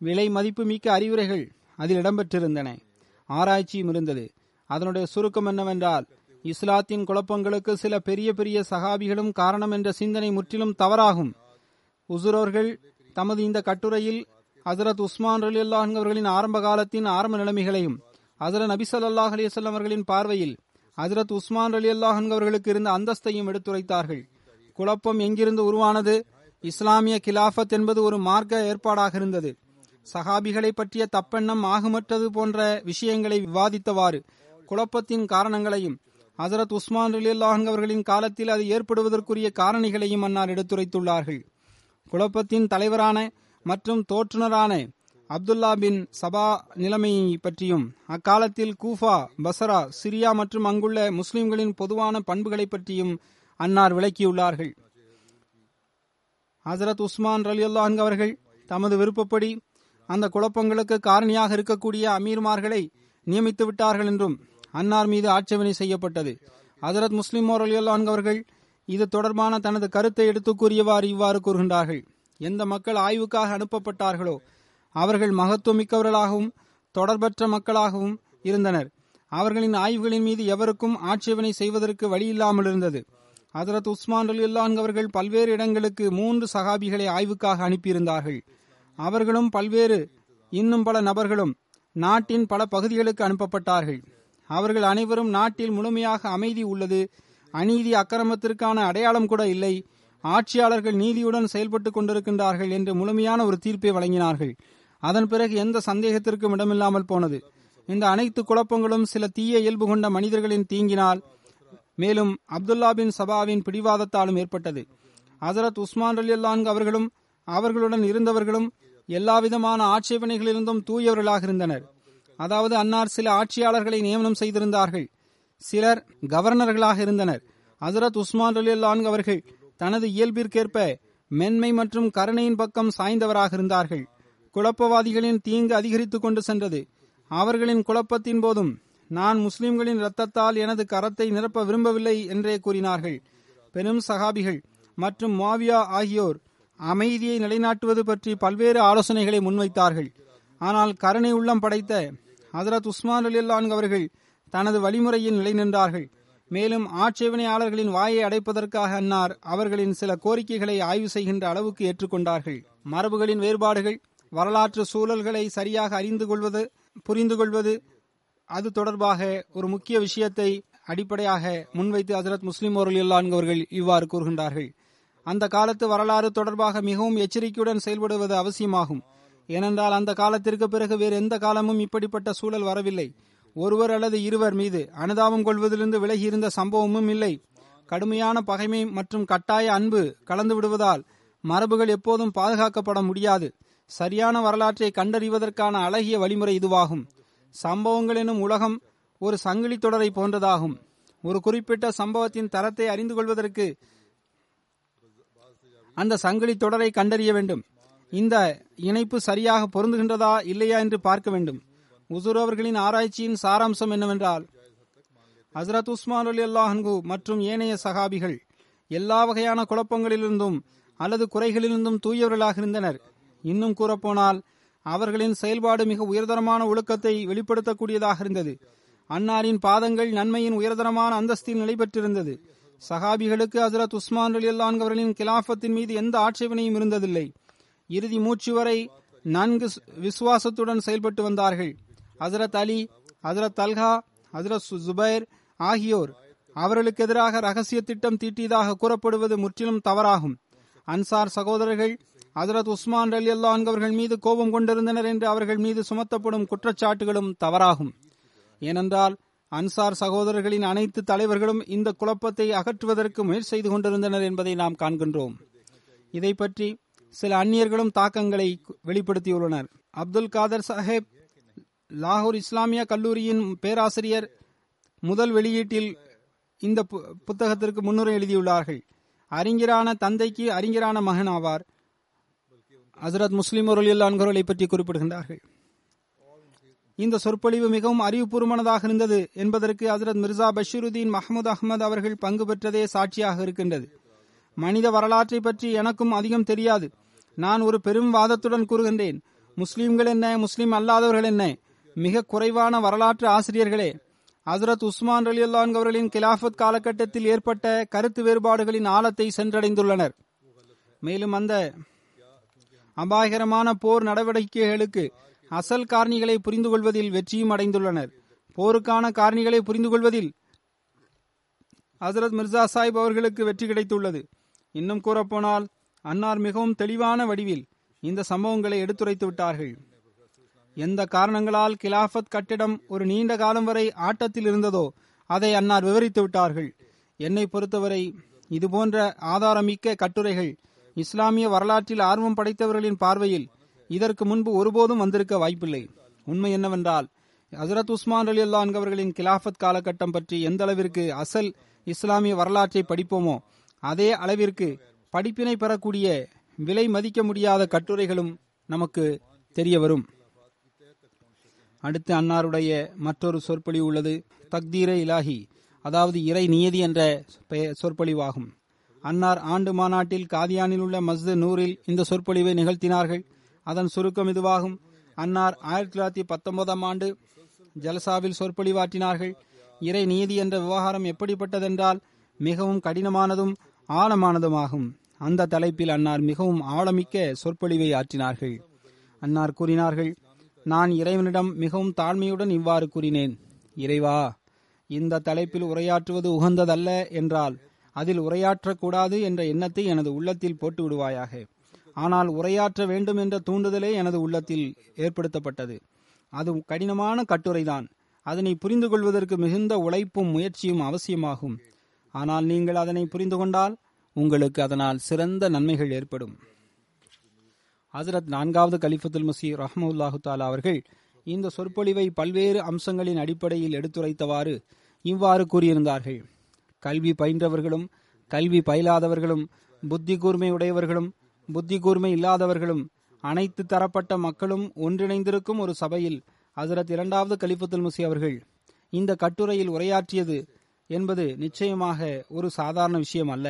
விலை மதிப்பு மிக்க அறிவுரைகள் அதில் இடம்பெற்றிருந்தன. ஆராய்ச்சியும் இருந்தது. அதனுடைய சுருக்கம் என்னவென்றால் இஸ்லாத்தின் குழப்பங்களுக்கு சில பெரிய பெரிய சகாபிகளும் காரணம் என்ற சிந்தனை முற்றிலும் தவறாகும். உசுரோர்கள் தமது இந்த கட்டுரையில் ஹசரத் உஸ்மான் அலி அல்லாஹ் அவர்களின் ஆரம்ப காலத்தின் ஆரம்ப நிலைமைகளையும் ஹசரத் நபி ஸல்லல்லாஹு அலைஹி அவர்களின் பார்வையில் ஹசரத் உஸ்மான் அலி அல்லாஹ் அவர்களுக்கு இருந்த அந்தஸ்தையும் எடுத்துரைத்தார்கள். குழப்பம் எங்கிருந்து உருவானது? இஸ்லாமிய கிலாஃபத் என்பது ஒரு மார்க்க ஏற்பாடாக இருந்தது. சஹாபிகளை பற்றிய தப்பெண்ணம் ஆகுமற்றது போன்ற விஷயங்களை விவாதித்தவாறு குழப்பத்தின் காரணங்களையும் ஹசரத் உஸ்மான் அலி அவர்களின் காலத்தில் அது ஏற்படுவதற்குரிய காரணிகளையும் அன்னார் எடுத்துரைத்துள்ளார்கள். குழப்பத்தின் தலைவரான மற்றும் தோற்றுநரான அப்துல்லா பின் சபா நிலைமையை பற்றியும் அக்காலத்தில் கூஃபா பசரா சிரியா மற்றும் அங்குள்ள முஸ்லிம்களின் பொதுவான பண்புகளை பற்றியும் அன்னார் விளக்கியுள்ளார்கள். ஹசரத் உஸ்மான் அலி அவர்கள் தமது விருப்பப்படி அந்த குழப்பங்களுக்கு காரணியாக இருக்கக்கூடிய அமீர்மார்களை நியமித்து விட்டார்கள் என்றும் அன்னார் மீது ஆட்சேபனை செய்யப்பட்டது. ஹசரத் முஸ்லிம் அலி அவர்கள் இது தொடர்பான தனது கருத்தை எடுத்து கூறியவாறு இவ்வாறு கூறுகின்றார்கள். எந்த மக்கள் ஆய்வுக்காக அனுப்பப்பட்டார்களோ அவர்கள் மகத்துவமிக்கவர்களாகவும் தொடர்பற்ற மக்களாகவும் இருந்தனர். அவர்களின் ஆய்வுகளின் மீது எவருக்கும் ஆட்சேபனை செய்வதற்கு வழியில்லாமல் இருந்தது. ஹசரத் உஸ்மான் அலி அவர்கள் பல்வேறு இடங்களுக்கு மூன்று சகாபிகளை ஆய்வுக்காக அனுப்பியிருந்தார்கள். அவர்களும் பல்வேறு இன்னும் பல நபர்களும் நாட்டின் பல பகுதிகளுக்கு அனுப்பப்பட்டார்கள். அவர்கள் அனைவரும் நாட்டில் முழுமையாக அமைதி உள்ளது. அநீதி அக்கிரமத்திற்கான அடையாளம் கூட இல்லை. ஆட்சியாளர்கள் நீதியுடன் செயல்பட்டுக் கொண்டிருக்கின்றார்கள் என்று முழுமையான ஒரு தீர்ப்பை வழங்கினார்கள். அதன் பிறகு எந்த சந்தேகத்திற்கும் இடமில்லாமல் போனது. இந்த அனைத்து குழப்பங்களும் சில தீய இயல்பு கொண்ட மனிதர்களின் தீங்கினால் மேலும் அப்துல்லா பின் சபாவின் பிடிவாதத்தாலும் ஏற்பட்டது. ஹசரத் உஸ்மான் அலி அல்லான் அவர்களும் அவர்களுடன் இருந்தவர்களும் எல்லாவிதமான ஆட்சேபனைகளிலிருந்தும் தூயவர்களாக இருந்தனர். அதாவது அன்னார் சில ஆட்சியாளர்களை நியமனம் செய்திருந்தார்கள். சிலர் கவர்னர்களாக இருந்தனர். ஹசரத் உஸ்மான் அலி அல்லான் அவர்கள் தனது இயல்பிற்கேற்ப மென்மை மற்றும் கருணையின் பக்கம் சாய்ந்தவராக இருந்தார்கள். குழப்பவாதிகளின் தீங்கு அதிகரித்துக் கொண்டு சென்றது. அவர்களின் குழப்பத்தின் போதும் நான் முஸ்லிம்களின் இரத்தத்தால் எனது கரத்தை நிரப்ப விரும்பவில்லை என்றே கூறினார்கள். பெரும் சகாபிகள் மற்றும் மாவியா ஆகியோர் அமைதியை நிலைநாட்டுவது பற்றி பல்வேறு ஆலோசனைகளை முன்வைத்தார்கள். ஆனால் கருணை உள்ளம் படைத்த ஹசரத் உஸ்மான் அலி அவர்கள் தனது வழிமுறையில் நிலை நின்றார்கள் மேலும் ஆட்சேபனையாளர்களின் வாயை அடைப்பதற்காக அன்னார் அவர்களின் சில கோரிக்கைகளை ஆய்வு செய்கின்ற அளவுக்கு ஏற்றுக்கொண்டார்கள். மரபுகளின் வேறுபாடுகள் வரலாற்று சூழல்களை சரியாக அறிந்து கொள்வது புரிந்து கொள்வது அது தொடர்பாக ஒரு முக்கிய விஷயத்தை அடிப்படையாக முன்வைத்து ஹசரத் முஸ்லிம் அவர்கள் இவ்வாறு கூறுகின்றார்கள். அந்த காலத்து வரலாறு தொடர்பாக மிகவும் எச்சரிக்கையுடன் செயல்படுவது அவசியமாகும். ஏனென்றால் அந்த காலத்திற்கு பிறகு வேறு எந்த காலமும் இப்படிப்பட்ட சூழல் வரவில்லை. ஒருவர் அல்லது இருவர் மீது அனுதாபம் கொள்வதிலிருந்து விலகி இருந்த சம்பவமும் இல்லை. கடுமையான பகைமை மற்றும் கட்டாய அன்பு கலந்து விடுவதால் மரபுகள் எப்போதும் பாதுகாக்கப்பட முடியாது. சரியான வரலாற்றை கண்டறிவதற்கான அழகிய வழிமுறை இதுவாகும். சம்பவங்கள் எனும் உலகம் ஒரு சங்கிலி தொடரை போன்றதாகும். ஒரு குறிப்பிட்ட சம்பவத்தின் தரத்தை அறிந்து கொள்வதற்கு அந்த சங்கிலி தொடரை கண்டறிய வேண்டும். இந்த இணைப்பு சரியாக பொருந்துகின்றதா இல்லையா என்று பார்க்க வேண்டும். உசுர் அவர்களின் ஆராய்ச்சியின் சாராம்சம் என்னவென்றால் ஹசரத் உஸ்மான் அலி அல்லாஹன்கு மற்றும் ஏனைய சகாபிகள் எல்லா வகையான குழப்பங்களிலிருந்தும் அல்லது குறைகளிலிருந்தும் தூயவர்களாக இருந்தனர். இன்னும் கூறப்போனால் அவர்களின் செயல்பாடு மிக உயர்தரமான ஒழுக்கத்தை வெளிப்படுத்தக்கூடியதாக இருந்தது. அன்னாரின் பாதங்கள் நன்மையின் உயர்தரமான அந்தஸ்தில் நிலை பெற்றிருந்தது. சஹாபிகளுக்கு ஹசரத் உஸ்மான் அலி அல்லான் அவர்களின் கிலாஃபத்தின் மீது எந்த ஆட்சேபனையும் இருந்ததில்லை. இறுதி மூச்சு வரை நன்கு விசுவாசத்துடன் செயல்பட்டு வந்தார்கள். ஹசரத் அலி ஹசரத் அல்ஹா ஹசரத் ஜுபைர் ஆகியோர் அவர்களுக்கு எதிராக ரகசிய திட்டம் தீட்டியதாக கூறப்படுவது முற்றிலும் தவறாகும். அன்சார் சகோதரர்கள் ஹசரத் உஸ்மான் அலி அல்லான் அவர்கள் மீது கோபம் கொண்டிருந்தனர் என்று அவர்கள் மீது சுமத்தப்படும் குற்றச்சாட்டுகளும் தவறாகும். ஏனென்றால் அன்சார் சகோதரர்களின் அனைத்து தலைவர்களும் இந்த குழப்பத்தை அகற்றுவதற்கு முயற்சி செய்து கொண்டிருந்தனர் என்பதை நாம் காண்கின்றோம். இதை பற்றி சில அந்நியர்களும் தாக்கங்களை வெளிப்படுத்தியுள்ளனர். அப்துல் காதர் சாஹேப் லாகூர் இஸ்லாமிய கல்லூரியின் பேராசிரியர் முதல் வெளியீட்டில் இந்த புத்தகத்திற்கு முன்னுரை எழுதியுள்ளார்கள். அறிஞரான தந்தைக்கு அறிஞரான மகன் ஆவார். ஹசரத் முஸ்லிம் அவர்களை பற்றி குறிப்பிடுகின்றார்கள். இந்த சொற்பொழிவு மிகவும் அறிவுபூர்வமானதாக இருந்தது என்பதற்கு ஹசரத் மிர்சா பஷீருதீன் மஹமூத் அகமது அவர்கள் பங்கு பெற்றதே சாட்சியாக இருக்கின்றது. மனித வரலாற்றை பற்றி எனக்கும் அதிகம் தெரியாது. நான் ஒரு பெரும் வாதத்துடன் கூறுகின்றேன். முஸ்லீம்கள் என்ன முஸ்லீம் அல்லாதவர்கள் என்ன? மிக குறைவான வரலாற்று ஆசிரியர்களே ஹசரத் உஸ்மான் அலி அல்லான் அவர்களின் கிலாஃபத் காலகட்டத்தில் ஏற்பட்ட கருத்து வேறுபாடுகளின் ஆழத்தை சென்றடைந்துள்ளனர். மேலும் அந்த அபாயகரமான போர் நடவடிக்கைகளுக்கு அசல் காரணிகளை புரிந்து கொள்வதில் வெற்றியும் அடைந்துள்ளனர். போருக்கான காரணிகளை புரிந்து கொள்வதில் ஹசரத் மிர்சா சாஹிப் அவர்களுக்கு வெற்றி கிடைத்துள்ளது. இன்னும் கூறப்போனால் அன்னார் மிகவும் தெளிவான வடிவில் இந்த சம்பவங்களை எடுத்துரைத்து விட்டார்கள். எந்த காரணங்களால் கிலாஃபத் கட்டிடம் ஒரு நீண்ட காலம் வரை ஆட்டத்தில் இருந்ததோ அதை அன்னார் விவரித்து விட்டார்கள். என்னை பொறுத்தவரை இதுபோன்ற ஆதாரமிக்க கட்டுரைகள் இஸ்லாமிய வரலாற்றில் ஆர்வம் படைத்தவர்களின் பார்வையில் இதற்கு முன்பு ஒருபோதும் வந்திருக்க வாய்ப்பில்லை. உண்மை என்னவென்றால் ஹசரத் உஸ்மான் அலி அல்லா அவர்களின் கிலாஃபத் காலகட்டம் பற்றி எந்த அளவிற்கு அசல் இஸ்லாமிய வரலாற்றை படிப்போமோ அதே அளவிற்கு படிப்பினை பெறக்கூடிய விலை மதிக்க முடியாத கட்டுரைகளும் நமக்கு தெரிய வரும். அடுத்து அன்னாருடைய மற்றொரு சொற்பொழிவு உள்ளது தக்தீரே இலாஹி அதாவது இறை நியதி என்ற சொற்பொழிவாகும். அன்னார் ஆண்டு மாநாட்டில் காதியானில் உள்ள மஸ்து நூரில் இந்த சொற்பொழிவை நிகழ்த்தினார்கள். அதன் சுருக்கம் இதுவாகும். அன்னார் ஆயிரத்தி தொள்ளாயிரத்தி பத்தொன்பதாம் ஆண்டு ஜலசாவில் சொற்பொழிவாற்றினார்கள். இறை நீதி என்ற விவகாரம் எப்படிப்பட்டதென்றால் மிகவும் கடினமானதும் ஆழமானதுமாகும். அந்த தலைப்பில் அன்னார் மிகவும் ஆழமிக்க சொற்பொழிவை ஆற்றினார்கள். அன்னார் கூறினார்கள் நான் இறைவனிடம் மிகவும் தாழ்மையுடன் இவ்வாறு கூறினேன். இறைவா இந்த தலைப்பில் உரையாற்றுவது உகந்ததல்ல என்றால் அதில் உரையாற்றக்கூடாது என்ற எண்ணத்தை எனது உள்ளத்தில் போட்டு விடுவாயாக ஆனால் உரையாற்ற வேண்டும் என்ற தூண்டுதலே எனது உள்ளத்தில் ஏற்படுத்தப்பட்டது. அது கடினமான கட்டுரைதான். அதனை புரிந்து கொள்வதற்கு மிகுந்த உழைப்பும் முயற்சியும் அவசியமாகும். ஆனால் நீங்கள் அதனை புரிந்து கொண்டால் உங்களுக்கு அதனால் சிறந்த நன்மைகள் ஏற்படும். ஹசரத் நான்காவது கலிஃபத்துல் மசி ரஹமுல்லாஹு தாலா அவர்கள் இந்த சொற்பொழிவை பல்வேறு அம்சங்களின் அடிப்படையில் எடுத்துரைத்தவாறு இவ்வாறு கூறியிருந்தார்கள். கல்வி பயின்றவர்களும் கல்வி பயிலாதவர்களும் புத்தி கூர்மை உடையவர்களும் புத்தி கூர்மை இல்லாதவர்களும் அனைத்து தரப்பட்ட மக்களும் ஒன்றிணைந்திருக்கும் ஒரு சபையில் ஹசரத் இரண்டாவது கலிஃபத்துல் முசி அவர்கள் இந்த கட்டுரையில் உரையாற்றியது என்பது நிச்சயமாக ஒரு சாதாரண விஷயம் அல்ல.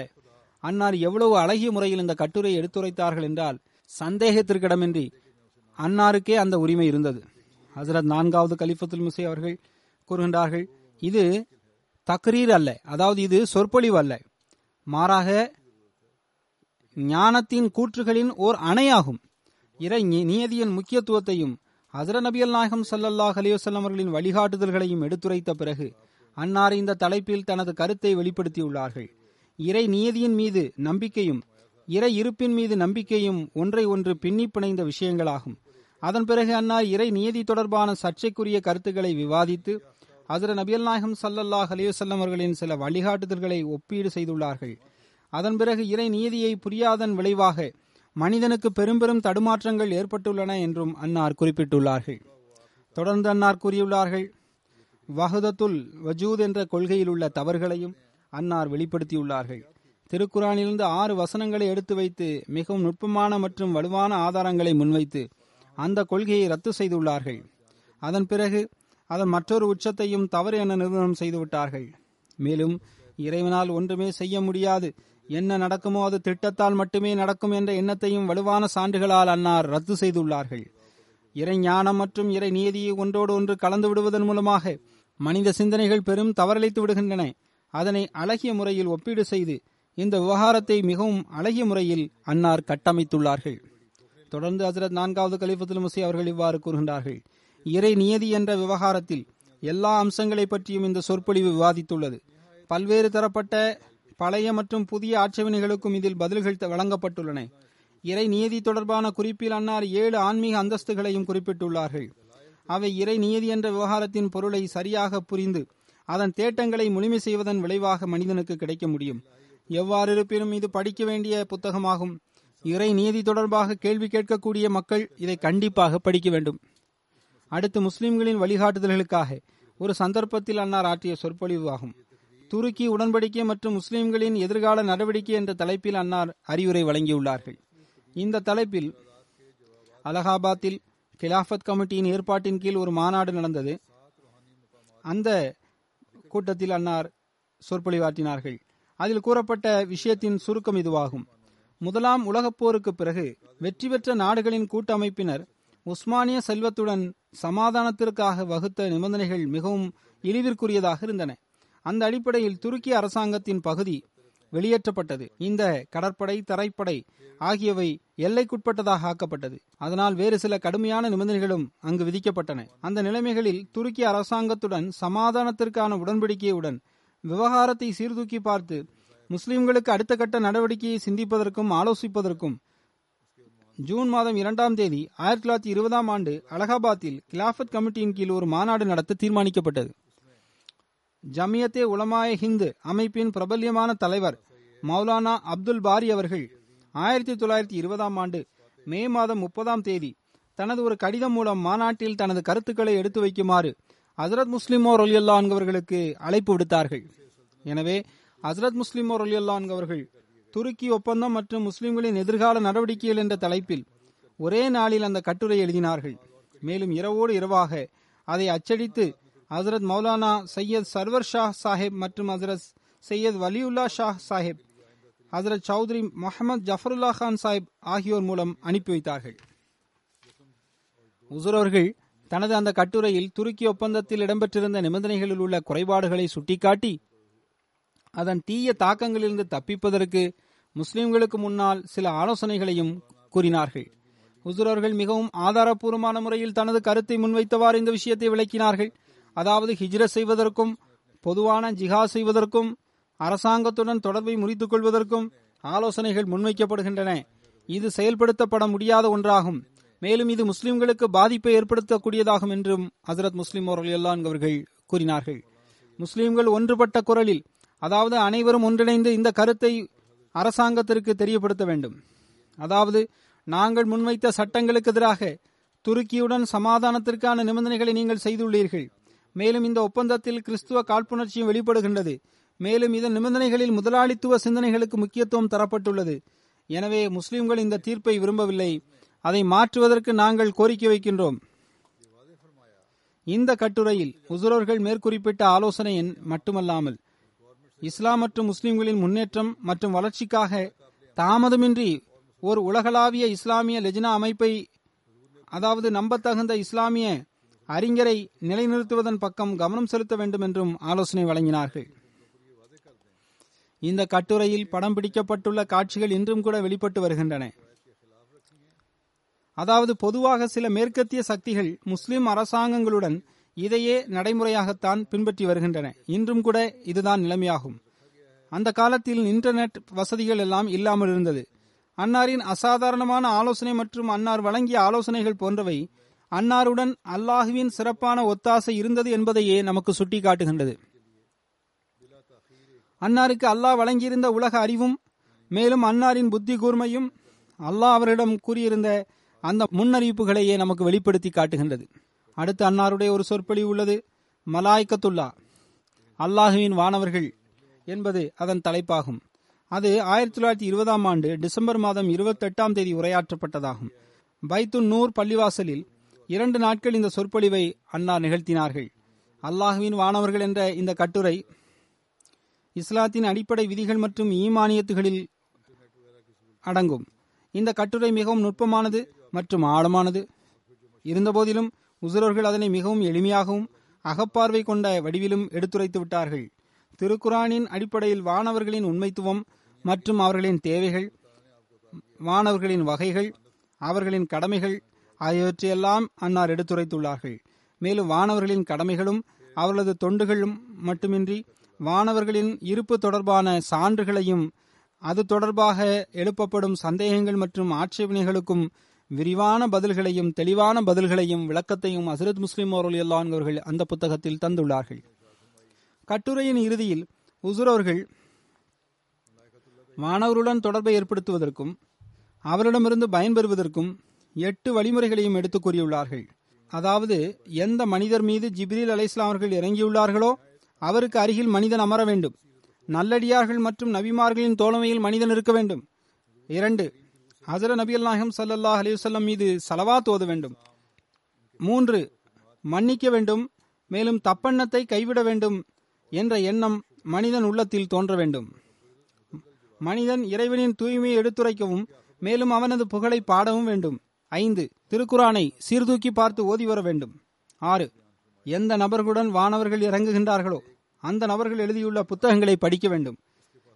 அன்னார் எவ்வளவு அழகிய முறையில் இந்த கட்டுரை எடுத்துரைத்தார்கள் என்றால் சந்தேகத்திற்கிடமின்றி அன்னாருக்கே அந்த உரிமை இருந்தது. ஹசரத் நான்காவது கலிஃபத்துல் முசை அவர்கள் கூறுகின்றார்கள் இது தக்ரீர் அல்ல அதாவது இது சொற்பொழிவு அல்ல. மாறாக ஞானத்தின் கூற்றுகளின் ஓர் அணையாகும். இறை நியதியின் முக்கியத்துவத்தையும் ஹசர நபியல் நாயகம் சல்லல்லாஹ் அலிவசல்லம் அவர்களின் வழிகாட்டுதல்களையும் எடுத்துரைத்த பிறகு அன்னார் இந்த தலைப்பில் தனது கருத்தை வெளிப்படுத்தியுள்ளார்கள். இறை நியதியின் மீது நம்பிக்கையும் இறை இருப்பின் மீது நம்பிக்கையும் ஒன்றை ஒன்று பின்னி பிணைந்த விஷயங்களாகும். அதன் பிறகு அன்னார் இறை நியதி தொடர்பான சர்ச்சைக்குரிய கருத்துக்களை விவாதித்து ஹசர நபியல் நாயகம் சல்லல்லாஹ் அலிவசல்லம் அவர்களின் சில வழிகாட்டுதல்களை ஒப்பீடு செய்துள்ளார்கள். அதன் பிறகு இறை நீதியை புரியாதன் விளைவாக மனிதனுக்கு பெரும் பெரும் தடுமாற்றங்கள் ஏற்பட்டுள்ளன என்றும் அன்னார் குறிப்பிட்டுள்ளார்கள். தொடர்ந்து அன்னார் கூறியுள்ளார்கள் வஹதத்துல் வஜூத் என்ற கொள்கையில் உள்ள தவறுகளையும் அன்னார் வெளிப்படுத்தியுள்ளார்கள். திருக்குறானிலிருந்து ஆறு வசனங்களை எடுத்து வைத்து மிகவும் நுட்பமான மற்றும் வலுவான ஆதாரங்களை முன்வைத்து அந்த கொள்கையை ரத்து செய்துள்ளார்கள். அதன் பிறகு அதன் மற்றொரு உச்சத்தையும் தவறு என நிறுவனம் செய்துவிட்டார்கள். மேலும் இறைவனால் ஒன்றுமே செய்ய முடியாது. என்ன நடக்குமோ அது திட்டத்தால் மட்டுமே நடக்கும் என்ற எண்ணத்தையும் வலுவான சான்றுகளால் அன்னார் ரத்து செய்துள்ளார்கள். இறை ஞானம் மற்றும் இறை நீதியை ஒன்றோடு ஒன்று கலந்து விடுவதன் மூலமாக மனித சிந்தனைகள் பெரும் தவறளித்து விடுகின்றன. அதனை அழகிய முறையில் ஒப்பீடு செய்து இந்த விவகாரத்தை மிகவும் அழகிய முறையில் அன்னார் கட்டமைத்துள்ளார்கள். தொடர்ந்து ஹசரத் நான்காவது கலிஃபத்துல் முசி அவர்கள் இவ்வாறு கூறுகின்றார்கள். இறை நியதி என்ற விவகாரத்தில் எல்லா அம்சங்களை பற்றியும் இந்த சொற்பொழிவு விவாதித்துள்ளது. பல்வேறு தரப்பட்ட பழைய மற்றும் புதிய ஆட்சேபனைகளுக்கும் இதில் பதில்கள் வழங்கப்பட்டுள்ளன. இறை நியதி தொடர்பான குறிப்பில் அன்னார் ஏழு ஆன்மீக அந்தஸ்துகளையும் குறிப்பிட்டுள்ளார்கள். அவை இறை நியதி என்ற விவகாரத்தின் பொருளை சரியாக புரிந்து அதன் தேட்டங்களை முழுமை செய்வதன் விளைவாக மனிதனுக்கு கிடைக்க முடியும். எவ்வாறு இருப்பினும் இது படிக்க வேண்டிய புத்தகமாகும். இறை நீதி தொடர்பாக கேள்வி கேட்கக்கூடிய மக்கள் இதை கண்டிப்பாக படிக்க வேண்டும். அடுத்து முஸ்லிம்களின் வழிகாட்டுதல்களுக்காக ஒரு சந்தர்ப்பத்தில் அன்னார் ஆற்றிய சொற்பொழிவு ஆகும். துருக்கி உடன்படிக்கை மற்றும் முஸ்லிம்களின் எதிர்கால நடவடிக்கை என்ற தலைப்பில் அன்னார் அறிவுரை வழங்கியுள்ளார்கள். இந்த தலைப்பில் அலகாபாத்தில் கிலாஃபத் கமிட்டியின் ஏற்பாட்டின் கீழ் ஒரு மாநாடு நடந்தது. அந்த கூட்டத்தில் அன்னார் சொற்பொழிவாற்றினார்கள் அதில் கூறப்பட்ட விஷயத்தின் சுருக்கம் இதுவாகும். முதலாம் உலகப் போருக்கு பிறகு வெற்றி பெற்ற நாடுகளின் கூட்டமைப்பினர் உஸ்மானிய செல்வத்துடன் சமாதானத்திற்காக வகுத்த நிபந்தனைகள் மிகவும் இழிவிற்குரியதாக இருந்தன. அந்த அடிப்படையில் துருக்கி அரசாங்கத்தின் பகுதி வெளியேற்றப்பட்டது. இந்த கடற்படை தரைப்படை ஆகியவை எல்லைக்குட்பட்டதாக ஆக்கப்பட்டது. அதனால் வேறு சில கடுமையான நிபந்தனைகளும் அங்கு விதிக்கப்பட்டன. அந்த நிலைமைகளில் துருக்கி அரசாங்கத்துடன் சமாதானத்திற்கான உடன்படிக்கையுடன் விவகாரத்தை சீர்தூக்கி பார்த்து முஸ்லிம்களுக்கு அடுத்த கட்ட நடவடிக்கையை சிந்திப்பதற்கும் ஆலோசிப்பதற்கும் ஜூன் மாதம் இரண்டாம் தேதி ஆயிரத்தி தொள்ளாயிரத்தி இருபதாம் ஆண்டு அலகாபாத்தில் கிலாஃபத் கமிட்டியின் கீழ் ஒரு மாநாடு நடத்த தீர்மானிக்கப்பட்டது. ஜமியத்தே உலமாய ஹிந்து அமைப்பின் பிரபல்யமான தலைவர் மௌலானா அப்துல் பாரி அவர்கள் ஆயிரத்தி தொள்ளாயிரத்தி இருபதாம் ஆண்டு மே மாதம் முப்பதாம் தேதி தனது ஒரு கடிதம் மூலம் மாநாட்டில் தனது கருத்துக்களை எடுத்து வைக்குமாறு ஹசரத் முஸ்லிமோ ரொலியல்லா என்பவர்களுக்கு அழைப்பு விடுத்தார்கள். எனவே ஹசரத் முஸ்லிமோ ரொலியல்லா என்பவர்கள் துருக்கி ஒப்பந்தம் மற்றும் முஸ்லிம்களின் எதிர்கால நடவடிக்கைகள் என்ற தலைப்பில் ஒரே நாளில் அந்த கட்டுரை எழுதினார்கள். மேலும் இரவோடு இரவாக அதை அச்சடித்து ஹசரத் மௌலானா சையத் சர்வர் ஷா சாஹிப் மற்றும் ஹசரத் சையத் வலியுல்லா ஷா சாஹிப் ஹசரத் சௌத்ரி முகமது ஜஃபருல்லா கான் சாஹிப் ஆகியோர் மூலம் அனுப்பி வைத்தார்கள். உசுர் அவர்கள் தனது அந்த கட்டுரையில் துருக்கி ஒப்பந்தத்தில் இடம்பெற்றிருந்த நிபந்தனைகளில் உள்ள குறைபாடுகளை சுட்டிக்காட்டி அதன் தீய தாக்கங்களிலிருந்து தப்பிப்பதற்கு முஸ்லிம்களுக்கு முன்னால் சில ஆலோசனைகளையும் கூறினார்கள். ஹுசூர் அவர்கள் மிகவும் ஆதாரப்பூர்வமான முறையில் தனது கருத்தை முன்வைத்தவாறு இந்த விஷயத்தை விளக்கினார்கள். அதாவது ஹிஜ்ர செய்வதற்கும் பொதுவான ஜிஹா செய்வதற்கும் அரசாங்கத்துடன் தொடர்பை முறித்துக் கொள்வதற்கும் ஆலோசனைகள் முன்வைக்கப்படுகின்றன. இது செயல்படுத்தப்பட முடியாத ஒன்றாகும். மேலும் இது முஸ்லிம்களுக்கு பாதிப்பை ஏற்படுத்தக்கூடியதாகும் என்றும் ஹசரத் முஸ்லிம் அவர்கள் கூறினார்கள். முஸ்லிம்கள் ஒன்றுபட்ட குரலில் அதாவது அனைவரும் ஒன்றிணைந்து இந்த கருத்தை அரசாங்கத்திற்கு தெரியப்படுத்த வேண்டும். அதாவது நாங்கள் முன்வைத்த சட்டங்களுக்கு எதிராக துருக்கியுடன் சமாதானத்திற்கான நிபந்தனைகளை நீங்கள் செய்துள்ளீர்கள். மேலும் இந்த ஒப்பந்தத்தில் கிறிஸ்துவ காழ்ப்புணர்ச்சியும் வெளிப்படுகின்றது. மேலும் இதன் நிபந்தனைகளில் முதலாளித்துவ சிந்தனைகளுக்கு முக்கியத்துவம் தரப்பட்டுள்ளது. எனவே முஸ்லிம்கள் இந்த தீர்ப்பை விரும்பவில்லை. அதை மாற்றுவதற்கு நாங்கள் கோரிக்கை வைக்கின்றோம். இந்த கட்டுரையில் உசுரர்கள் மேற்குறிப்பிட்ட ஆலோசனை மட்டுமல்லாமல் இஸ்லாம் மற்றும் முஸ்லிம்களின் முன்னேற்றம் மற்றும் வளர்ச்சிக்காக தாமதமின்றி ஒரு உலகளாவிய இஸ்லாமிய லெஜினா அமைப்பை அதாவது நம்பத்தகுந்த இஸ்லாமிய அறிஞரை நிலைநிறுத்துவதன் பக்கம் கவனம் செலுத்த வேண்டும் என்றும் ஆலோசனை வழங்கினார்கள். இந்த கட்டுரையில் படம் பிடிக்கப்பட்டுள்ள காட்சிகள் இன்றும் கூட வெளிப்பட்டு வருகின்றன. அதாவது பொதுவாக சில மேற்கத்திய சக்திகள் முஸ்லிம் அரசாங்கங்களுடன் இதையே நடைமுறையாகத்தான் பின்பற்றி வருகின்றன. இன்றும் கூட இதுதான் நிலைமையாகும். அந்த காலத்தில் இன்டர்நெட் வசதிகள் எல்லாம் இல்லாமல் இருந்தது. அன்னாரின் அசாதாரணமான ஆலோசனை மற்றும் அன்னார் வழங்கிய ஆலோசனைகள் போன்றவை அன்னாருடன் அல்லாஹுவின் சிறப்பான ஒத்தாசை இருந்தது என்பதையே நமக்கு சுட்டிக்காட்டுகின்றது. அன்னாருக்கு அல்லாஹ் வழங்கியிருந்த உலக அறிவும் மேலும் அன்னாரின் புத்தி கூர்மையும் அல்லாஹ் அவரிடம் கூறியிருந்த அந்த முன்னறிவிப்புகளையே நமக்கு வெளிப்படுத்தி காட்டுகின்றது. அடுத்து அன்னாருடைய ஒரு சொற்பொழி உள்ளது மலாய்க்கத்துல்லா. அல்லாஹுவின் வானவர்கள் என்பது அதன் தலைப்பாகும். அது ஆயிரத்தி தொள்ளாயிரத்தி இருபதாம் ஆண்டு டிசம்பர் மாதம் இருபத்தெட்டாம் தேதி உரையாற்றப்பட்டதாகும். பைத்துன் நூர் பள்ளிவாசலில் இரண்டு நாட்கள் இந்த சொற்பொழிவை அன்னார் நிகழ்த்தினார்கள். அல்லாஹுவின் வானவர்கள் என்ற இந்த கட்டுரை இஸ்லாத்தின் அடிப்படை விதிகள் மற்றும் ஈமானியத்துகளில் அடங்கும். இந்த கட்டுரை மிகவும் நுட்பமானது மற்றும் ஆழமானது. இருந்தபோதிலும் உசுரர்கள் அதனை மிகவும் எளிமையாகவும் அகப்பார்வை கொண்ட வடிவிலும் எடுத்துரைத்து விட்டார்கள். திருக்குரானின் அடிப்படையில் வானவர்களின் உண்மைத்துவம் மற்றும் அவர்களின் தேவைகள் வானவர்களின் வகைகள் அவர்களின் கடமைகள் ஆகியவற்றையெல்லாம் அன்னார் எடுத்துரைத்துள்ளார்கள். மேலும் வானவர்களின் கடமைகளும் அவர்களது தொண்டுகளும் மட்டுமின்றி வானவர்களின் இருப்பு தொடர்பான சான்றுகளையும் அது தொடர்பாக எழுப்பப்படும் சந்தேகங்கள் மற்றும் ஆட்சேபனைகளுக்கும் விரிவான பதில்களையும் தெளிவான பதில்களையும் விளக்கத்தையும் அசரத் முஸ்லிம் அவர்கள் அந்த புத்தகத்தில் தந்துள்ளார்கள். கட்டுரையின் இறுதியில் உசுர் அவர்கள் மாணவருடன் தொடர்பை ஏற்படுத்துவதற்கும் அவரிடமிருந்து பயன்பெறுவதற்கும் எட்டு வழிமுறைகளையும் எடுத்துக் கூறியுள்ளார்கள். அதாவது எந்த மனிதர் மீது ஜிப்ரீல் அலை அவர்கள் இறங்கியுள்ளார்களோ அவருக்கு அருகில் மனிதன் அமர வேண்டும். நல்லடியார்கள் மற்றும் நபிமார்களின் தோழமையில் மனிதன் இருக்க வேண்டும். இரண்டு ஹசர நபி அல்நாயகம் சல்லாஹ் அலிவசல்லம் மீது சலவா தோத வேண்டும். மூன்று மன்னிக்க வேண்டும் மேலும் தப்பெண்ணத்தை கைவிட வேண்டும் என்ற எண்ணம் மனிதன் உள்ளத்தில் தோன்ற வேண்டும். மனிதன் இறைவனின் தூய்மையை எடுத்துரைக்கவும் மேலும் அவனது புகழை பாடவும் வேண்டும். ஐந்து. திருக்குரானை சீர்தூக்கி பார்த்து ஓதி வர வேண்டும். ஆறு. எந்த நபர்களுடன் வானவர்கள் இறங்குகின்றார்களோ அந்த நபர்கள் எழுதியுள்ள புத்தகங்களை படிக்க வேண்டும்.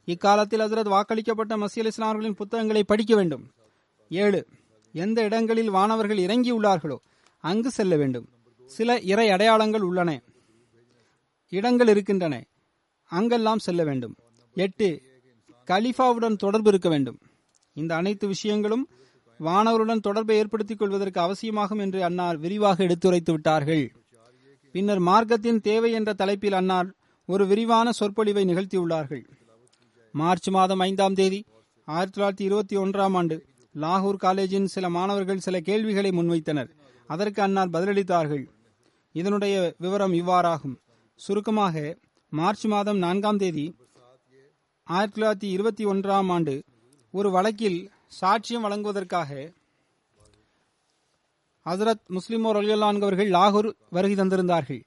இக்காலத்தில் ஹசரத் வாக்களிக்கப்பட்ட மசியல் இஸ்லாமர்களின் புத்தகங்களை படிக்க வேண்டும். ஏழு. எந்த இடங்களில் வானவர்கள் இறங்கியுள்ளார்களோ அங்கு செல்ல வேண்டும். சில இறை அடையாளங்கள் உள்ளன. இடங்கள் இருக்கின்றன. அங்கெல்லாம் செல்ல வேண்டும். எட்டு. கலிஃபாவுடன் தொடர்பு இருக்க வேண்டும். இந்த அனைத்து விஷயங்களும் வானவருடன் தொடர்பை ஏற்படுத்திக் கொள்வதற்கு அவசியமாகும் என்று அன்னார் விரிவாக எடுத்துரைத்து விட்டார்கள். பின்னர் மார்க்கத்தின் தேவை என்ற தலைப்பில் அன்னார் ஒரு விரிவான சொற்பொழிவை நிகழ்த்தியுள்ளார்கள். மார்ச் மாதம் ஐந்தாம் தேதி ஆயிரத்தி தொள்ளாயிரத்தி இருபத்தி ஒன்றாம் ஆண்டு லாகூர் காலேஜின் சில மாணவர்கள் சில கேள்விகளை முன்வைத்தனர். அதற்கு அன்னார் பதிலளித்தார்கள். இதனுடைய விவரம் இவ்வாறாகும். சுருக்கமாக மார்ச் மாதம் நான்காம் தேதி ஆயிரத்தி தொள்ளாயிரத்தி இருபத்தி ஒன்றாம் ஆண்டு ஒரு வழக்கில் சாட்சியம் வழங்குவதற்காக ஹசரத் முஸ்லிமோர் அலியல்லான் அவர்கள் லாகூர் வருகை தந்திருந்தார்கள்.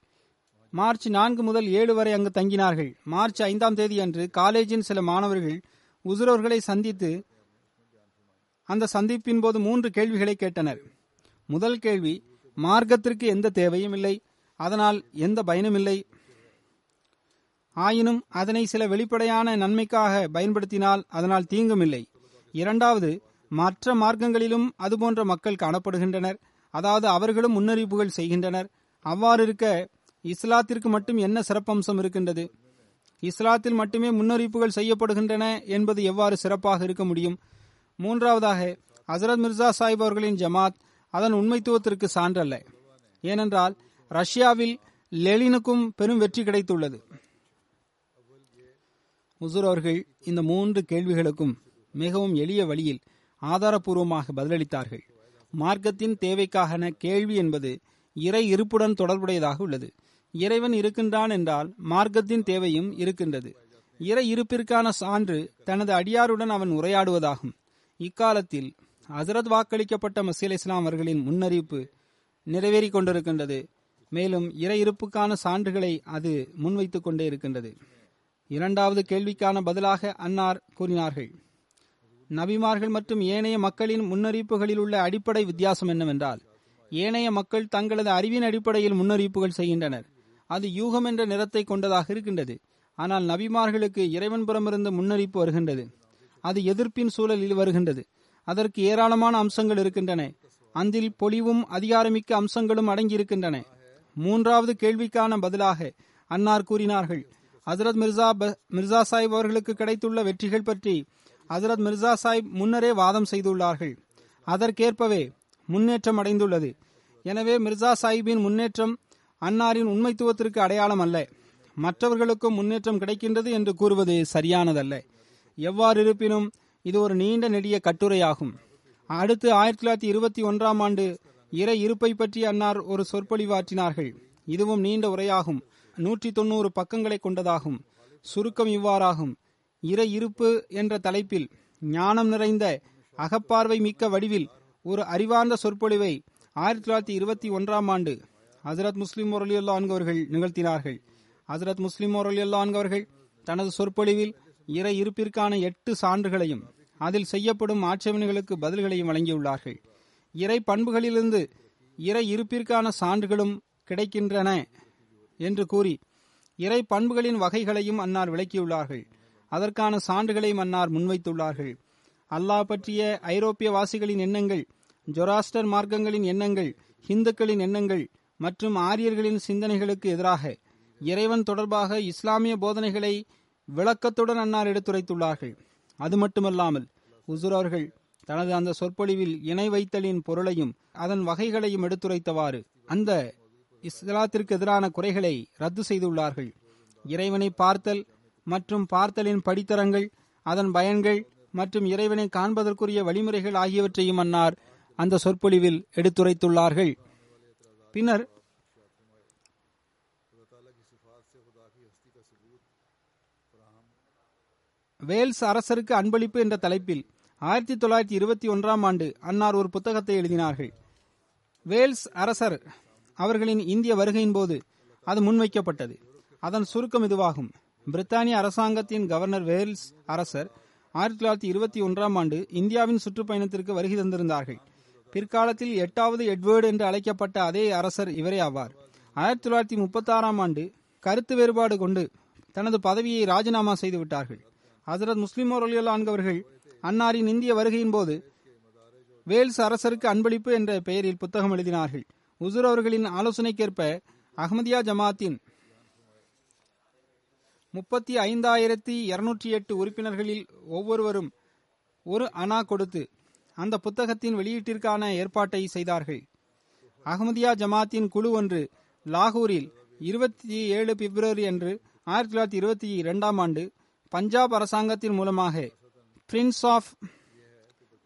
மார்ச் நான்கு முதல் ஏழு வரை அங்கு தங்கினார்கள். மார்ச் ஐந்தாம் தேதி அன்று காலேஜின் சில மாணவர்கள் உசுரவர்களை சந்தித்து அந்த சந்திப்பின் போது மூன்று கேள்விகளை கேட்டனர். முதல் கேள்வி மார்க்கத்திற்கு எந்த தேவையும் இல்லை அதனால் எந்த பயனும் இல்லை. ஆயினும் அதனை சில வெளிப்படையான நன்மைக்காக பயன்படுத்தினால் அதனால் தீங்கும் இல்லை. இரண்டாவது மற்ற மார்க்கங்களிலும் அதுபோன்ற மக்கள் காணப்படுகின்றனர். அதாவது அவர்களும் முன்னறிவிப்புகள் செய்கின்றனர். அவ்வாறு இருக்க இஸ்லாத்திற்கு மட்டும் என்ன சிறப்பம்சம் இருக்கின்றது? இஸ்லாத்தில் மட்டுமே முன்னறிவிப்புகள் செய்யப்படுகின்றன என்பது எவ்வாறு சிறப்பாக இருக்க முடியும்? மூன்றாவதாக ஹசரத் மிர்சா சாஹிப் அவர்களின் ஜமாத் அதன் உண்மைத்துவத்திற்கு சான்றல்ல. ஏனென்றால் ரஷ்யாவில் லெலினுக்கும் பெரும் வெற்றி கிடைத்துள்ளது. உசூர் அவர்கள் இந்த மூன்று கேள்விகளுக்கும் மிகவும் எளிய வழியில் ஆதாரபூர்வமாக பதிலளித்தார்கள். மார்க்கத்தின் தேவைக்கான கேள்வி என்பது இறை இருப்புடன் தொடர்புடையதாக உள்ளது. இறைவன் இருக்கின்றான் என்றால் மார்க்கத்தின் தேவையும் இருக்கின்றது. இறை இருப்பிற்கான சான்று தனது அடியாருடன் அவன் உரையாடுவதாகும். இக்காலத்தில் ஹசரத் வாக்களிக்கப்பட்ட மசீல் இஸ்லாம் அவர்களின் முன்னறிவிப்பு நிறைவேறிக் கொண்டிருக்கின்றது. மேலும் இறை இருப்புக்கான சான்றுகளை அது முன்வைத்துக் கொண்டே இருக்கின்றது. இரண்டாவது கேள்விக்கான பதிலாக அன்னார் கூறினார்கள். நபிமார்கள் மற்றும் ஏனைய மக்களின் முன்னறிவிப்புகளில் உள்ள அடிப்படை வித்தியாசம் என்னவென்றால் ஏனைய மக்கள் தங்களது அறிவின் அடிப்படையில் முன்னறிவிப்புகள் செய்கின்றனர். அது யூகம் என்ற நிறத்தை கொண்டதாக இருக்கின்றது. ஆனால் நபிமார்களுக்கு இறைவன் புறமிருந்து முன்னறிப்பு வருகின்றது. அது எதிர்ப்பின் சூழலில் வருகின்றது. அதற்கு ஏராளமான அம்சங்கள் இருக்கின்றன. அதில் பொலிவும் அதிகாரமிக்க அம்சங்களும் அடங்கியிருக்கின்றன. மூன்றாவது கேள்விக்கான பதிலாக அன்னார் கூறினார்கள் ஹசரத் மிர்சா மிர்சா சாஹிப் அவர்களுக்கு கிடைத்துள்ள வெற்றிகள் பற்றி ஹசரத் மிர்சா சாஹிப் முன்னரே வாதம் செய்துள்ளார்கள். அதற்கேற்பவே முன்னேற்றம் அடைந்துள்ளது. எனவே மிர்சா சாஹிப்பின் முன்னேற்றம் அன்னாரின் உண்மைத்துவத்திற்கு அடையாளம் அல்ல. மற்றவர்களுக்கும் முன்னேற்றம் கிடைக்கின்றது என்று கூறுவது சரியானதல்ல. எவ்வாறு இருப்பினும் இது ஒரு நீண்ட நெடிய கட்டுரையாகும். அடுத்து ஆயிரத்தி தொள்ளாயிரத்தி இருபத்தி ஒன்றாம் ஆண்டு இறை இருப்பை பற்றி அன்னார் ஒரு சொற்பொழிவாற்றினார்கள். இதுவும் நீண்ட உரையாகும். நூற்றி தொண்ணூறு பக்கங்களை கொண்டதாகும். சுருக்கம் இவ்வாறாகும். இறை இருப்பு என்ற தலைப்பில் ஞானம் நிறைந்த அகப்பார்வை மிக்க வடிவில் ஒரு அறிவார்ந்த சொற்பொழிவை ஆயிரத்தி தொள்ளாயிரத்தி இருபத்தி ஒன்றாம் ஆண்டு ஹசரத் முஸ்லிம் முரளியுல்லா அவர்கள் நிகழ்த்தினார்கள். ஹசரத் முஸ்லிம் முரளியுல்லா அவர்கள் தனது சொற்பொழிவில் இறை இருப்பிற்கான எட்டு சான்றுகளையும் அதில் செய்யப்படும் ஆட்சேபனைகளுக்கு பதில்களையும் வழங்கியுள்ளார்கள். இறை பண்புகளிலிருந்து இறை இருப்பிற்கான சான்றுகளும் கிடைக்கின்றன என்று கூறி இறை பண்புகளின் வகைகளையும் அன்னார் விளக்கியுள்ளார்கள். அதற்கான சான்றுகளை மன்னார் முன்வைத்துள்ளார்கள். அல்லாஹ் பற்றிய ஐரோப்பிய வாசிகளின் எண்ணங்கள் ஜொராஸ்டர் மார்க்கங்களின் எண்ணங்கள் ஹிந்துக்களின் எண்ணங்கள் மற்றும் ஆரியர்களின் சிந்தனைகளுக்கு எதிராக இறைவன் தொடர்பாக இஸ்லாமிய போதனைகளை விளக்கத்துடன் அன்னார் எடுத்துரைத்துள்ளார்கள். அது மட்டுமல்லாமல் உசுர் அவர்கள் தனது அந்த சொற்பொழிவில் இணை வைத்தலின் பொருளையும் அதன் வகைகளையும் எடுத்துரைத்தவாறு அந்த இஸ்லாத்திற்கு எதிரான குறைகளை ரத்து செய்துள்ளார்கள். இறைவனை பார்த்தல் மற்றும் பார்த்தலின் படித்தரங்கள் அதன் பயன்கள் மற்றும் இறைவனை காண்பதற்குரிய வழிமுறைகள் ஆகியவற்றையும் அன்னார் அந்த சொற்பொழிவில் எடுத்துரைத்துள்ளார்கள். பின்னர் வேல்ஸ் அரசருக்கு அன்பளிப்பு என்ற தலைப்பில் ஆயிரத்தி தொள்ளாயிரத்தி இருபத்தி ஒன்றாம் ஆண்டு அன்னார் ஒரு புத்தகத்தை எழுதினார்கள். வேல்ஸ் அரசர் அவர்களின் இந்திய வருகையின் போது அது முன்வைக்கப்பட்டது. அதன் சுருக்கம் இதுவாகும். பிரித்தானிய அரசாங்கத்தின் கவர்னர் வேல்ஸ் அரசர் ஆயிரத்தி தொள்ளாயிரத்தி இருபத்தி ஒன்றாம் ஆண்டு இந்தியாவின் சுற்றுப்பயணத்திற்கு வருகை தந்திருந்தார்கள். பிற்காலத்தில் எட்டாவது எட்வர்டு என்று அழைக்கப்பட்ட அதே அரசர் இவரே ஆவார். ஆயிரத்தி தொள்ளாயிரத்தி முப்பத்தி ஆறாம் ஆண்டு கருத்து வேறுபாடு கொண்டு தனது பதவியை ராஜினாமா செய்து விட்டார்கள் ஹசரத் முஸ்லிம் அவர்கள் அன்னாரின் இந்திய வருகையின் போது வேல்ஸ் அரசருக்கு அன்பளிப்பு என்ற பெயரில் புத்தகம் எழுதினார்கள். உசுர் அவர்களின் ஆலோசனைக்கேற்ப அகமதியா ஜமாத்தின் முப்பத்தி ஐந்தாயிரத்தி இருநூற்றி எட்டு உறுப்பினர்களில் ஒவ்வொருவரும் ஒரு அணா கொடுத்து அந்த புத்தகத்தின் வெளியீட்டிற்கான ஏற்பாட்டை செய்தார்கள். அகமதியா ஜமாத்தின் குழு ஒன்று லாகூரில் இருபத்தி ஏழு பிப்ரவரி அன்று ஆயிரத்தி தொள்ளாயிரத்தி இருபத்தி இரண்டாம் ஆண்டு பஞ்சாப் அரசாங்கத்தின் மூலமாக பிரின்ஸ் ஆஃப்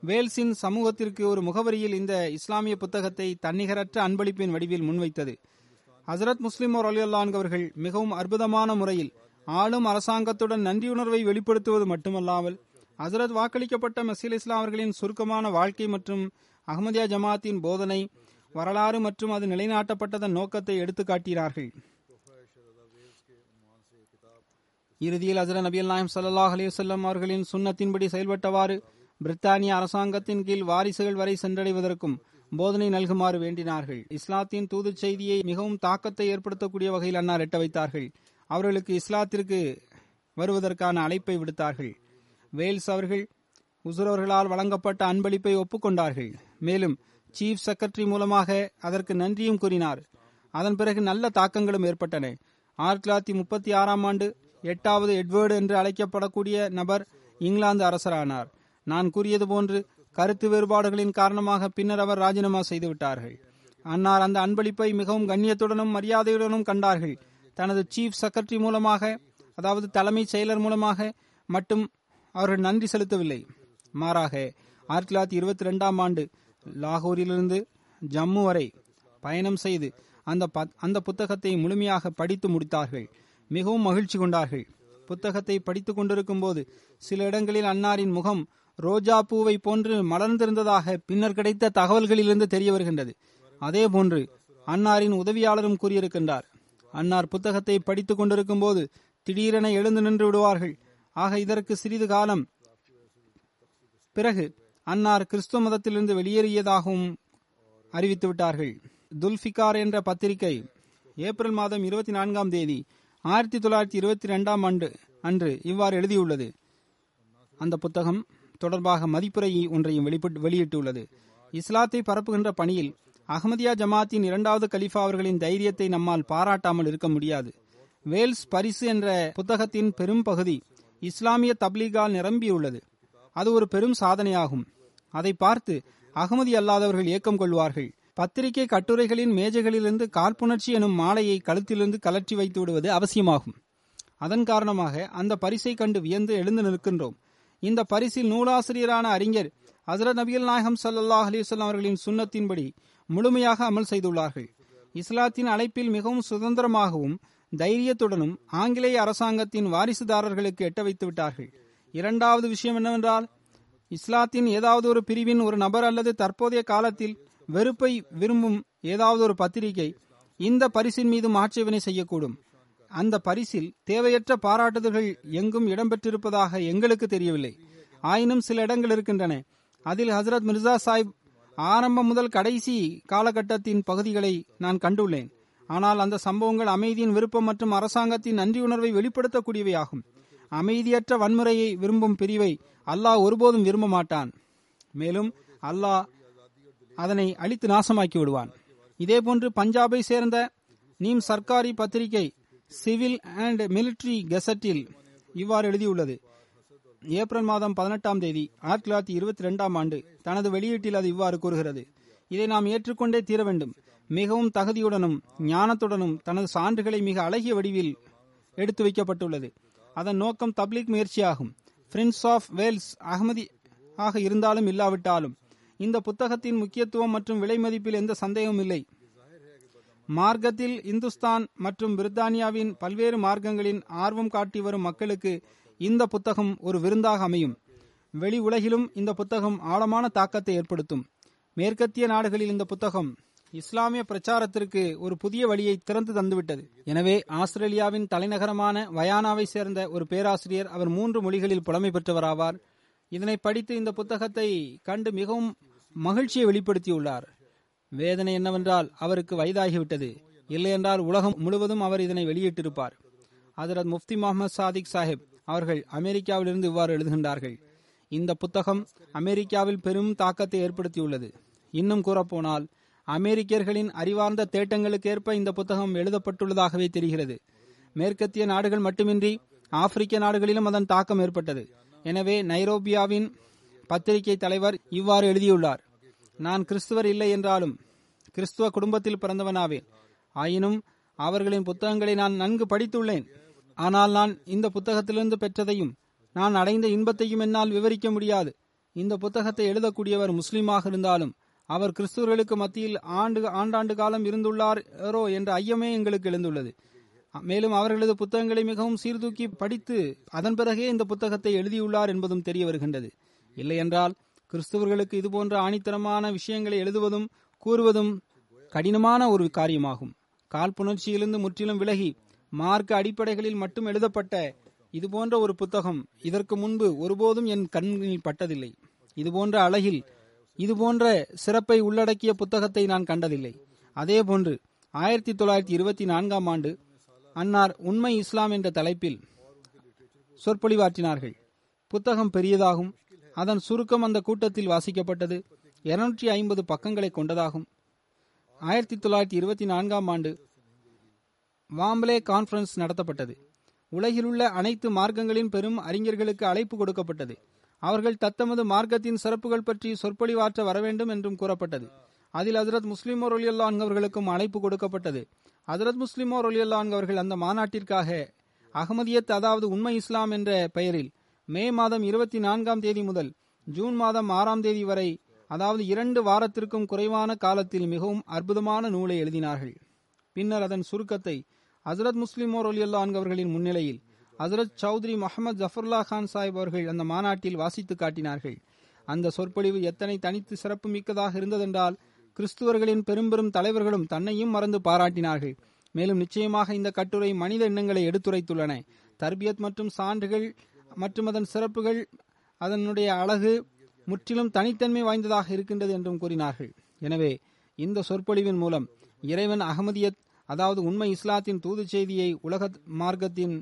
வேல்ஸின் சமூகத்திற்கு ஒரு முகவரியில் இந்த இஸ்லாமிய புத்தகத்தை தன்னிகரற்ற அன்பளிப்பின் வடிவில் முன்வைத்தது. ஹசரத் முஸ்லிம் அவர்கள் மிகவும் அற்புதமான முறையில் ஆளும் அரசாங்கத்துடன் நன்றியுணர்வை வெளிப்படுத்துவது மட்டுமல்லாமல் ஹசரத் வாக்களிக்கப்பட்ட மசீல் இஸ்லாம் அவர்களின் சுருக்கமான வாழ்க்கை மற்றும் அகமதியா ஜமாத்தின் போதனை வரலாறு மற்றும் அது நிலைநாட்டப்பட்டதன் நோக்கத்தை எடுத்து காட்டினார்கள். இறுதியில் அசர நபி நாயம் சல்லாஹ் அலிவசல்லம் அவர்களின் சுண்ணத்தின்படி செயல்பட்டவாறு பிரித்தானிய அரசாங்கத்தின் கீழ் வாரிசுகள் வரை சென்றடைவதற்கும் போதனை நல்குமாறு வேண்டினார்கள். இஸ்லாத்தின் தூது செய்தியை மிகவும் தாக்கத்தை ஏற்படுத்தக்கூடிய வகையில் அன்னார் எட்ட வைத்தார்கள். அவர்களுக்கு இஸ்லாத்திற்கு வருவதற்கான அழைப்பை விடுத்தார்கள். வேல்ஸ் அவர்கள் உசுரவர்களால் வழங்கப்பட்ட அன்பளிப்பை ஒப்புக்கொண்டார்கள். மேலும் சீஃப் செக்ரட்டரி மூலமாக அதற்கு நன்றியும் கூறினார். அதன் பிறகு நல்ல தாக்கங்களும் ஏற்பட்டன. ஆயிரத்தி தொள்ளாயிரத்தி முப்பத்தி ஆறாம் ஆண்டு எட்டாவது எட்வர்டு என்று அழைக்கப்படக்கூடிய நபர் இங்கிலாந்து அரசரானார். நான் கூறியது போன்று கருத்து வேறுபாடுகளின் காரணமாக பின்னர் அவர் ராஜினாமா செய்துவிட்டார்கள். அன்னார் அந்த அன்பளிப்பை மிகவும் கண்ணியத்துடனும் மரியாதையுடனும் கண்டார்கள். தனது சீஃப் செக்ரட்டரி மூலமாக அதாவது தலைமைச் செயலர் மூலமாக மட்டும் அவர்கள் நன்றி செலுத்தவில்லை. மாறாக ஆயிரத்தி தொள்ளாயிரத்தி இருபத்தி ரெண்டாம் ஆண்டு லாகூரிலிருந்து ஜம்மு வரை பயணம் செய்து அந்த அந்த புத்தகத்தை முழுமையாக படித்து முடித்தார்கள். மிகவும் மகிழ்ச்சி கொண்டார்கள். புத்தகத்தை படித்துக் கொண்டிருக்கும் போது சில இடங்களில் அன்னாரின் முகம் ரோஜா பூவை போன்று மலர்ந்திருந்ததாக பின்னர் கிடைத்த தகவல்களிலிருந்து தெரிய வருகின்றது. அதே போன்று அன்னாரின் உதவியாளரும் கூறியிருக்கின்றார். அன்னார் புத்தகத்தை படித்துக் கொண்டிருக்கும் போது திடீரென எழுந்து நின்று விடுவார்கள். ஆக இதற்கு சிறிது காலம். பிறகு அன்னார் கிறிஸ்துவ மதத்திலிருந்து வெளியேறியதாகவும் அறிவித்து விட்டார்கள். துல்ஃபிகார் என்ற பத்திரிகை ஏப்ரல் மாதம் இருபத்தி நான்காம் தேதி ஆயிரத்தி தொள்ளாயிரத்தி இருபத்தி ரெண்டாம் ஆண்டு அன்று இவ்வாறு எழுதியுள்ளது. அந்த புத்தகம் தொடர்பாக மதிப்புரை ஒன்றையும் வெளியிட்டுள்ளது. இஸ்லாத்தை பரப்புகின்ற பணியில் அகமதியா ஜமாத்தின் இரண்டாவது கலிஃபா அவர்களின் தைரியத்தை நம்மால் பாராட்டாமல் இருக்க முடியாது. வேல்ஸ் பரிசு என்ற புத்தகத்தின் பெரும் பகுதி இஸ்லாமிய தப்லீகால் நிரம்பியுள்ளது. அது ஒரு பெரும் சாதனையாகும். அதை பார்த்து அகமதி அல்லாதவர்கள் ஏக்கம் கொள்வார்கள். பத்திரிகை கட்டுரைகளின் மேஜைகளிலிருந்து காழ்ப்புணர்ச்சி எனும் மாலையை கழுத்திலிருந்து கலற்றி வைத்து விடுவது அவசியமாகும். அதன் காரணமாக அந்த பரிசை கண்டு வியந்து எழுந்து நிற்கின்றோம். இந்த பரிசில் நூலாசிரியரான அறிஞர் ஹசரத் நபிகள் நாயகம் சல்லாஹ் அலிவல்லாம் அவர்களின் சுண்ணத்தின்படி முழுமையாக அமல் செய்துள்ளார்கள். இஸ்லாத்தின் அழைப்பில் மிகவும் சுதந்திரமாகவும் தைரியத்துடனும் ஆங்கிலேய அரசாங்கத்தின் வாரிசுதாரர்களுக்கு எட்ட வைத்து விட்டார்கள். இரண்டாவது விஷயம் என்னவென்றால் இஸ்லாத்தின் ஏதாவது ஒரு பிரிவின் ஒரு நபர் அல்லது தற்போதைய காலத்தில் வெறுப்பை விரும்பும் ஏதாவது ஒரு பத்திரிகை இந்த பரிசின் மீது ஆட்சேபனை செய்யக்கூடும். அந்த பரிசில் தேவையற்ற பாராட்டுதல்கள் எங்கும் இடம்பெற்றிருப்பதாக எங்களுக்கு தெரியவில்லை. ஆயினும் சில இடங்கள் இருக்கின்றன. அதில் ஹசரத் மிர்சா சாஹிப் ஆரம்பம் முதல் கடைசி காலகட்டத்தின் பகுதிகளை நான் கண்டுள்ளேன். ஆனால் அந்த சம்பவங்கள் அமைதியின் விருப்பம் மற்றும் அரசாங்கத்தின் நன்றியுணர்வை வெளிப்படுத்தக்கூடியவையாகும். அமைதியற்ற வன்முறையை விரும்பும் பிரிவை அல்லாஹ் ஒருபோதும் விரும்ப மாட்டான். மேலும் அல்லாஹ் அதனை அழித்து நாசமாக்கி விடுவான். இதேபோன்று பஞ்சாபை சேர்ந்த நீம் சர்க்காரி பத்திரிகை சிவில் அண்ட் மிலிட்டரி கெசட்டில் இவ்வாறு எழுதியுள்ளது. ஏப்ரல் மாதம் பதினெட்டாம் தேதி ஆயிரத்தி தொள்ளாயிரத்தி இருபத்தி ரெண்டாம் ஆண்டு தனது வெளியீட்டில் அது இவ்வாறு கூறுகிறது. இதை நாம் ஏற்றுக்கொண்டே தீர வேண்டும். மிகவும் தகுதியுடனும் ஞானத்துடனும் தனது சான்றுகளை மிக அழகிய வடிவில் எடுத்து வைக்கப்பட்டுள்ளது. அதன் நோக்கம் தப்லீக் முயற்சியாகும். பிரின்ஸ் ஆஃப் வேல்ஸ் அகமதி ஆக இருந்தாலும் இல்லாவிட்டாலும் இந்த புத்தகத்தின் முக்கியத்துவம் மற்றும் விலை மதிப்பில் எந்த சந்தேகமும் இல்லை. மார்க்கத்தில் இந்துஸ்தான் மற்றும் பிரித்தானியாவின் பல்வேறு மார்க்கங்களின் ஆர்வம் காட்டி வரும் மக்களுக்கு இந்த புத்தகம் ஒரு விருந்தாக அமையும். வெளி உலகிலும் இந்த புத்தகம் ஆழமான தாக்கத்தை ஏற்படுத்தும். மேற்கத்திய நாடுகளில் இந்த புத்தகம் இஸ்லாமிய பிரச்சாரத்திற்கு ஒரு புதிய வழியை திறந்து தந்துவிட்டது. எனவே ஆஸ்திரேலியாவின் தலைநகரமான வயானாவை சேர்ந்த ஒரு பேராசிரியர் அவர் மூன்று மொழிகளில் புலமை பெற்றவராவார். இதனை படித்து இந்த புத்தகத்தை கண்டு மிகவும் மகிழ்ச்சியை வெளிப்படுத்தியுள்ளார். வேதனை என்னவென்றால் அவருக்கு வயதாகிவிட்டது. இல்லையென்றால் உலகம் முழுவதும் அவர் இதனை வெளியிட்டிருப்பார். அதரத் முஃப்தி முகமது சாதிக் சாஹிப் அவர்கள் அமெரிக்காவிலிருந்து இவ்வாறு எழுதுகின்றார்கள். இந்த புத்தகம் அமெரிக்காவில் பெரும் தாக்கத்தை ஏற்படுத்தியுள்ளது. இன்னும் கூறப்போனால் அமெரிக்கர்களின் அறிவார்ந்த தேட்டங்களுக்கு ஏற்ப இந்த புத்தகம் எழுதப்பட்டுள்ளதாகவே தெரிகிறது. மேற்கத்திய நாடுகள் மட்டுமின்றி ஆப்பிரிக்க நாடுகளிலும் அதன் தாக்கம் ஏற்பட்டது. எனவே நைரோபியாவின் பத்திரிகை தலைவர் இவ்வாறு எழுதியுள்ளார். நான் கிறிஸ்துவர் இல்லை என்றாலும் கிறிஸ்துவ குடும்பத்தில் பிறந்தவனாவேன். ஆயினும் அவர்களின் புத்தகங்களை நான் நன்கு படித்துள்ளேன். ஆனால் நான் இந்த புத்தகத்திலிருந்து பெற்றதையும் நான் அடைந்த இன்பத்தையும் என்னால் விவரிக்க முடியாது. இந்த புத்தகத்தை எழுதக்கூடியவர் முஸ்லீமாக இருந்தாலும் அவர் கிறிஸ்துவர்களுக்கு மத்தியில் ஆண்டு ஆண்டாண்டு காலம் இருந்துள்ளாரோ என்ற ஐயமே எங்களுக்கு எழுந்துள்ளது. மேலும் அவர்களது புத்தகங்களை மிகவும் சீர்தூக்கி படித்து அதன் பிறகே இந்த புத்தகத்தை எழுதியுள்ளார் என்பதும் தெரிய வருகின்றது. இல்லையென்றால் கிறிஸ்துவர்களுக்கு இதுபோன்ற ஆணித்தரமான விஷயங்களை எழுதுவதும் கூறுவதும் கடினமான ஒரு காரியமாகும். காழ்ப்புணர்ச்சியிலிருந்து முற்றிலும் விலகி மார்க்க அடிப்படைகளில் மட்டும் எழுதப்பட்ட இதுபோன்ற ஒரு புத்தகம் இதற்கு முன்பு ஒருபோதும் என் கண்ணில் பட்டதில்லை. இதுபோன்ற அழகில் இதுபோன்ற சிறப்பை உள்ளடக்கிய புத்தகத்தை நான் கண்டதில்லை. அதேபோன்று ஆயிரத்தி தொள்ளாயிரத்தி இருபத்தி நான்காம் ஆண்டு அன்னார் உண்மை இஸ்லாம் என்ற தலைப்பில் சொற்பொழிவாற்றினார்கள். புத்தகம் பெரியதாகும் அதன் சுருக்கம் அந்த கூட்டத்தில் வாசிக்கப்பட்டது இருநூற்றி ஐம்பது பக்கங்களை கொண்டதாகும். ஆயிரத்தி தொள்ளாயிரத்தி இருபத்தி நான்காம் ஆண்டு வாம்பலே கான்ஃபரன்ஸ் நடத்தப்பட்டது. உலகிலுள்ள அனைத்து மார்க்கங்களின் பெரும் அறிஞர்களுக்கு அழைப்பு கொடுக்கப்பட்டது. அவர்கள் தத்தமது மார்க்கத்தின் சிறப்புகள் பற்றி சொற்பொழிவாற்ற வரவேண்டும் என்றும் கூறப்பட்டது. அதில் ஹசரத் முஸ்லிமோ ரொலியல்லான் அவர்களுக்கும் அழைப்பு கொடுக்கப்பட்டது. ஹசரத் முஸ்லிமோ ரொலியல்லான் அவர்கள் அந்த மாநாட்டிற்காக அகமதியத் அதாவது உண்மை இஸ்லாம் என்ற பெயரில் மே மாதம் இருபத்தி நான்காம் தேதி முதல் ஜூன் மாதம் ஆறாம் தேதி வரை அதாவது இரண்டு வாரத்திற்கும் குறைவான காலத்தில் மிகவும் அற்புதமான நூலை எழுதினார்கள். பின்னர் அதன் சுருக்கத்தை ஹசரத் முஸ்லிமோர் ஒலியல்லான் அவர்களின் முன்னிலையில் ஹசரத் சௌத்ரி முகமது ஜஃபர்லா கான் சாஹிப் அவர்கள் அந்த மாநாட்டில் வாசித்து காட்டினார்கள். அந்த சொற்பொழிவு எத்தனை தனித்து சிறப்பு மிக்கதாக இருந்ததென்றால் கிறிஸ்துவர்களின் பெரும்பெரும் தலைவர்களும் தன்னையும் மறந்து பாராட்டினார்கள். மேலும் நிச்சயமாக இந்த கட்டுரை மனித எண்ணங்களை எடுத்துரைத்துள்ளன. தர்பியத் மற்றும் சான்றுகள் மற்றும் அதன் சிறப்புகள் அதனுடைய அழகு முற்றிலும் தனித்தன்மை வாய்ந்ததாக இருக்கின்றது என்றும் கூறினார்கள். எனவே இந்த சொற்பொழிவின் மூலம் இறைவன் அகமதியத் அதாவது உண்மை இஸ்லாத்தின் தூது செய்தியை உலக மார்க்கத்தின்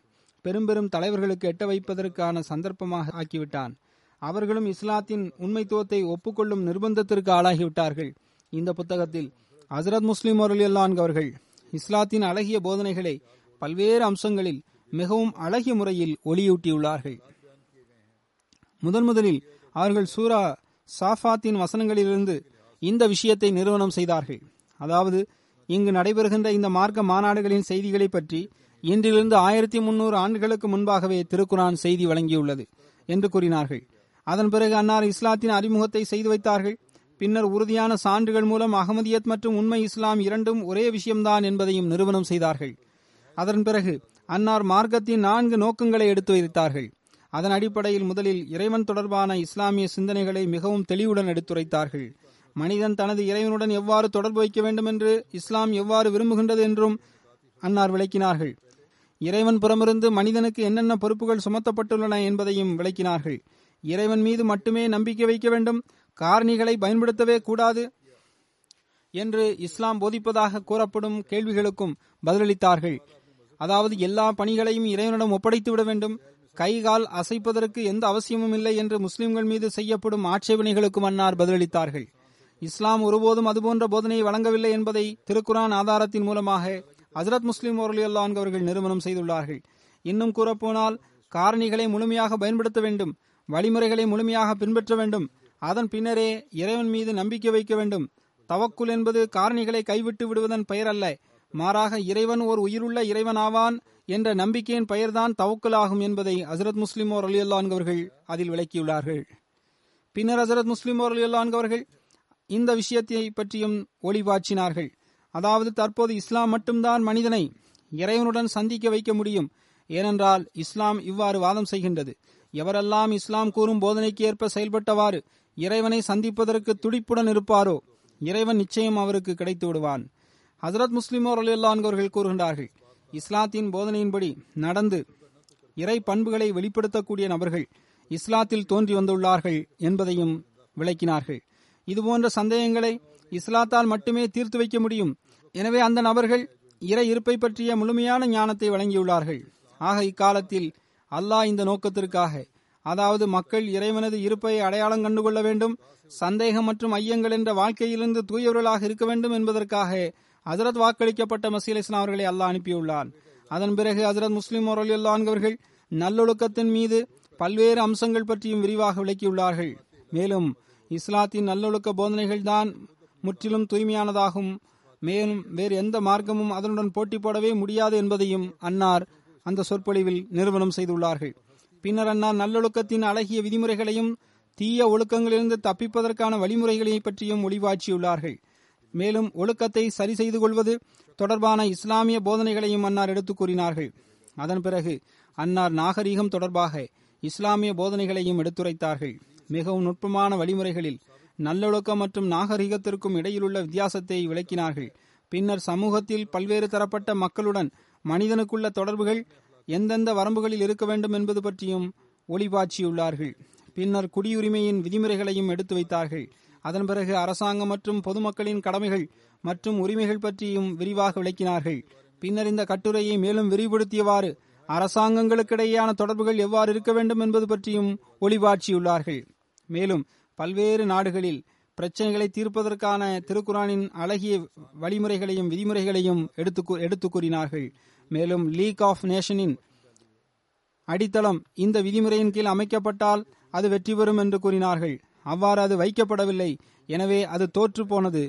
பெரும் பெரும் தலைவர்களுக்கு எட்ட வைப்பதற்கான சந்தர்ப்பமாக ஆக்கிவிட்டான். அவர்களும் இஸ்லாத்தின் உண்மைத்துவத்தை ஒப்புக்கொள்ளும் நிர்பந்தத்திற்கு ஆளாகிவிட்டார்கள். இந்த புத்தகத்தில் ஹசரத் முஸ்லிம் அவர்கள் இஸ்லாத்தின் அழகிய போதனைகளை பல்வேறு அம்சங்களில் மிகவும் அழகிய முறையில் ஒளியூட்டியுள்ளார்கள். முதன் முதலில் அவர்கள் சூரா சாஃபாத்தின் வசனங்களிலிருந்து இந்த விஷயத்தை நிறுவனம் செய்தார்கள். அதாவது இங்கு நடைபெறுகின்ற இந்த மார்க்க மாநாடுகளின் செய்திகளை பற்றி இன்றிலிருந்து ஆயிரத்தி முன்னூறு ஆண்டுகளுக்கு முன்பாகவே திருக்குரான் செய்தி வழங்கியுள்ளது என்று கூறினார்கள். அதன் பிறகு அன்னார் இஸ்லாத்தின் அறிமுகத்தை செய்து வைத்தார்கள். பின்னர் உறுதியான சான்றுகள் மூலம் அகமதியத் மற்றும் உண்மை இஸ்லாம் இரண்டும் ஒரே விஷயம்தான் என்பதையும் நிறுவனம் செய்தார்கள். அதன் பிறகு அன்னார் மார்க்கத்தின் நான்கு நோக்கங்களை எடுத்து வைத்தார்கள். அதன் அடிப்படையில் முதலில் இறைவன் தொடர்பான இஸ்லாமிய சிந்தனைகளை மிகவும் தெளிவுடன் எடுத்துரைத்தார்கள். மனிதன் தனது இறைவனுடன் எவ்வாறு தொடர்பு வைக்க வேண்டும் என்று இஸ்லாம் எவ்வாறு விரும்புகின்றது என்றும் அன்னார் விளக்கினார்கள். இறைவன் புறமிருந்து மனிதனுக்கு என்னென்ன பொறுப்புகள் சுமத்தப்பட்டுள்ளன என்பதையும் விளக்கினார்கள். இறைவன் மீது மட்டுமே நம்பிக்கை வைக்க வேண்டும் காரணிகளை பயன்படுத்தவே கூடாது என்று இஸ்லாம் போதிப்பதாக கூறப்படும் கேள்விகளுக்கும் பதிலளித்தார்கள். அதாவது எல்லா பணிகளையும் இறைவனிடம் ஒப்படைத்து விட வேண்டும் கை கால் அசைப்பதற்கு எந்த அவசியமும் இல்லை என்று முஸ்லிம்கள் மீது செய்யப்படும் ஆட்சேபனைகளுக்கும் அன்னார் பதிலளித்தார்கள். இஸ்லாம் ஒருபோதும் அதுபோன்ற போதனையை வழங்கவில்லை என்பதை திருக்குரான் ஆதாரத்தின் மூலமாக ஹசரத் முஸ்லிம் அல்லான் அவர்கள் நிறுவனம் செய்துள்ளார்கள். இன்னும் கூறப்போனால் காரணிகளை முழுமையாக பயன்படுத்த வேண்டும் வழிமுறைகளை முழுமையாக பின்பற்ற வேண்டும் அதன் பின்னரே இறைவன் மீது நம்பிக்கை வைக்க வேண்டும். தவக்குல் என்பது காரணிகளை கைவிட்டு விடுவதன் பெயர் அல்ல. மாறாக இறைவன் ஓர் உயிருள்ள இறைவன் ஆவான் என்ற நம்பிக்கையின் பெயர்தான் தவக்குல் ஆகும் என்பதை ஹசரத் முஸ்லிம் ஓர் அலி அதில் விளக்கியுள்ளார்கள். பின்னர் ஹசரத் முஸ்லிம் ஓர் அலி இந்த விஷயத்தை பற்றியும் ஒளிபாச்சினார்கள் அதாவது தற்போது இஸ்லாம் மட்டும்தான் மனிதனை இறைவனுடன் சந்திக்க வைக்க முடியும். ஏனென்றால் இஸ்லாம் இவ்வாறு வாதம் செய்கின்றது. எவரெல்லாம் இஸ்லாம் கூறும் போதனைக்கு ஏற்ப செயல்பட்டவாறு இறைவனை சந்திப்பதற்கு துடிப்புடன் இருப்பாரோ இறைவன் நிச்சயம் அவருக்கு கிடைத்து விடுவான். ஹசரத் முஸ்லிமோர் அலியல்லான்கவர்கள் கூறுகின்றார்கள் இஸ்லாத்தின் போதனையின்படி நடந்து இறை பண்புகளை வெளிப்படுத்தக்கூடிய நபர்கள் இஸ்லாத்தில் தோன்றி வந்துள்ளார்கள் என்பதையும் விளக்கினார்கள். இதுபோன்ற சந்தேகங்களை இஸ்லாத்தால் மட்டுமே தீர்த்து வைக்க முடியும். எனவே அந்த நபர்கள் இறை இருப்பை பற்றிய முழுமையான ஞானத்தை வழங்கியுள்ளார்கள். ஆக இக்காலத்தில் அல்லாஹ் இந்த நோக்கத்திற்காக அதாவது மக்கள் இறைவனது இருப்பை அடையாளம் கண்டுகொள்ள வேண்டும் சந்தேகம் மற்றும் ஐயங்கள் என்ற வாழ்க்கையிலிருந்து தூயவர்களாக இருக்க வேண்டும் என்பதற்காக ஹசரத் வாக்களிக்கப்பட்ட மசீல் இஸ்லாம் அவர்களை அல்லாஹ் அனுப்பியுள்ளான். அதன் பிறகு ஹசரத் முஸ்லிம் அவர்கள் நல்லொழுக்கத்தின் மீது பல்வேறு அம்சங்கள் பற்றியும் விரிவாக விளக்கியுள்ளார்கள். மேலும் இஸ்லாத்தின் நல்லொழுக்க போதனைகள்தான் முற்றிலும் தூய்மையானதாகும். மேலும் வேறு எந்த மார்க்கமும் அதனுடன் போட்டி போடவே முடியாது என்பதையும் அன்னார் அந்த சொற்பொழிவில் நிறுவனம் செய்துள்ளார்கள். பின்னர் அன்னார் நல்லொழுக்கத்தின் அழகிய விதிமுறைகளையும் தீய ஒழுக்கங்களிலிருந்து தப்பிப்பதற்கான வழிமுறைகளை பற்றியும் ஒளிவாற்றியுள்ளார்கள் மேலும் ஒழுக்கத்தை சரி செய்து கொள்வது தொடர்பான இஸ்லாமிய போதனைகளையும் அன்னார் எடுத்துக் கூறினார்கள். அதன் பிறகு அன்னார் நாகரீகம் தொடர்பாக இஸ்லாமிய போதனைகளையும் எடுத்துரைத்தார்கள். மிகவும் நுட்பமான வழிமுறைகளில் நல்லொழுக்கம் மற்றும் நாகரிகத்திற்கும் இடையிலுள்ள வித்தியாசத்தை விளக்கினார்கள். பின்னர் சமூகத்தில் பல்வேறு தரப்பட்ட மக்களுடன் மனிதனுக்குள்ள தொடர்புகள் எந்தெந்த வரம்புகளில் இருக்க வேண்டும் என்பது பற்றியும் ஒளிபாய்ச்சியுள்ளார்கள் பின்னர் குடியுரிமையின் விதிமுறைகளையும் எடுத்து வைத்தார்கள். அதன் பிறகு அரசாங்கம் மற்றும் பொதுமக்களின் கடமைகள் மற்றும் உரிமைகள் பற்றியும் விரிவாக விளக்கினார்கள். பின்னர் இந்த கட்டுரையை மேலும் விரிவுபடுத்தியவாறு அரசாங்கங்களுக்கிடையேயான தொடர்புகள் எவ்வாறு இருக்க வேண்டும் என்பது பற்றியும் ஒளிபாட்சியுள்ளார்கள் மேலும் பல்வேறு நாடுகளில் பிரச்சனைகளை தீர்ப்பதற்கான திருக்குறானின் அழகிய வழிமுறைகளையும் விதிமுறைகளையும் எடுத்து எடுத்து கூறினார்கள். மேலும் லீக் ஆஃப் நேஷனின் அடித்தளம் இந்த விதிமுறையின் கீழ் அமைக்கப்பட்டால் அது வெற்றி பெறும் என்று கூறினார்கள். அவ்வாறு அது வைக்கப்படவில்லை. எனவே அது தோற்று போனது.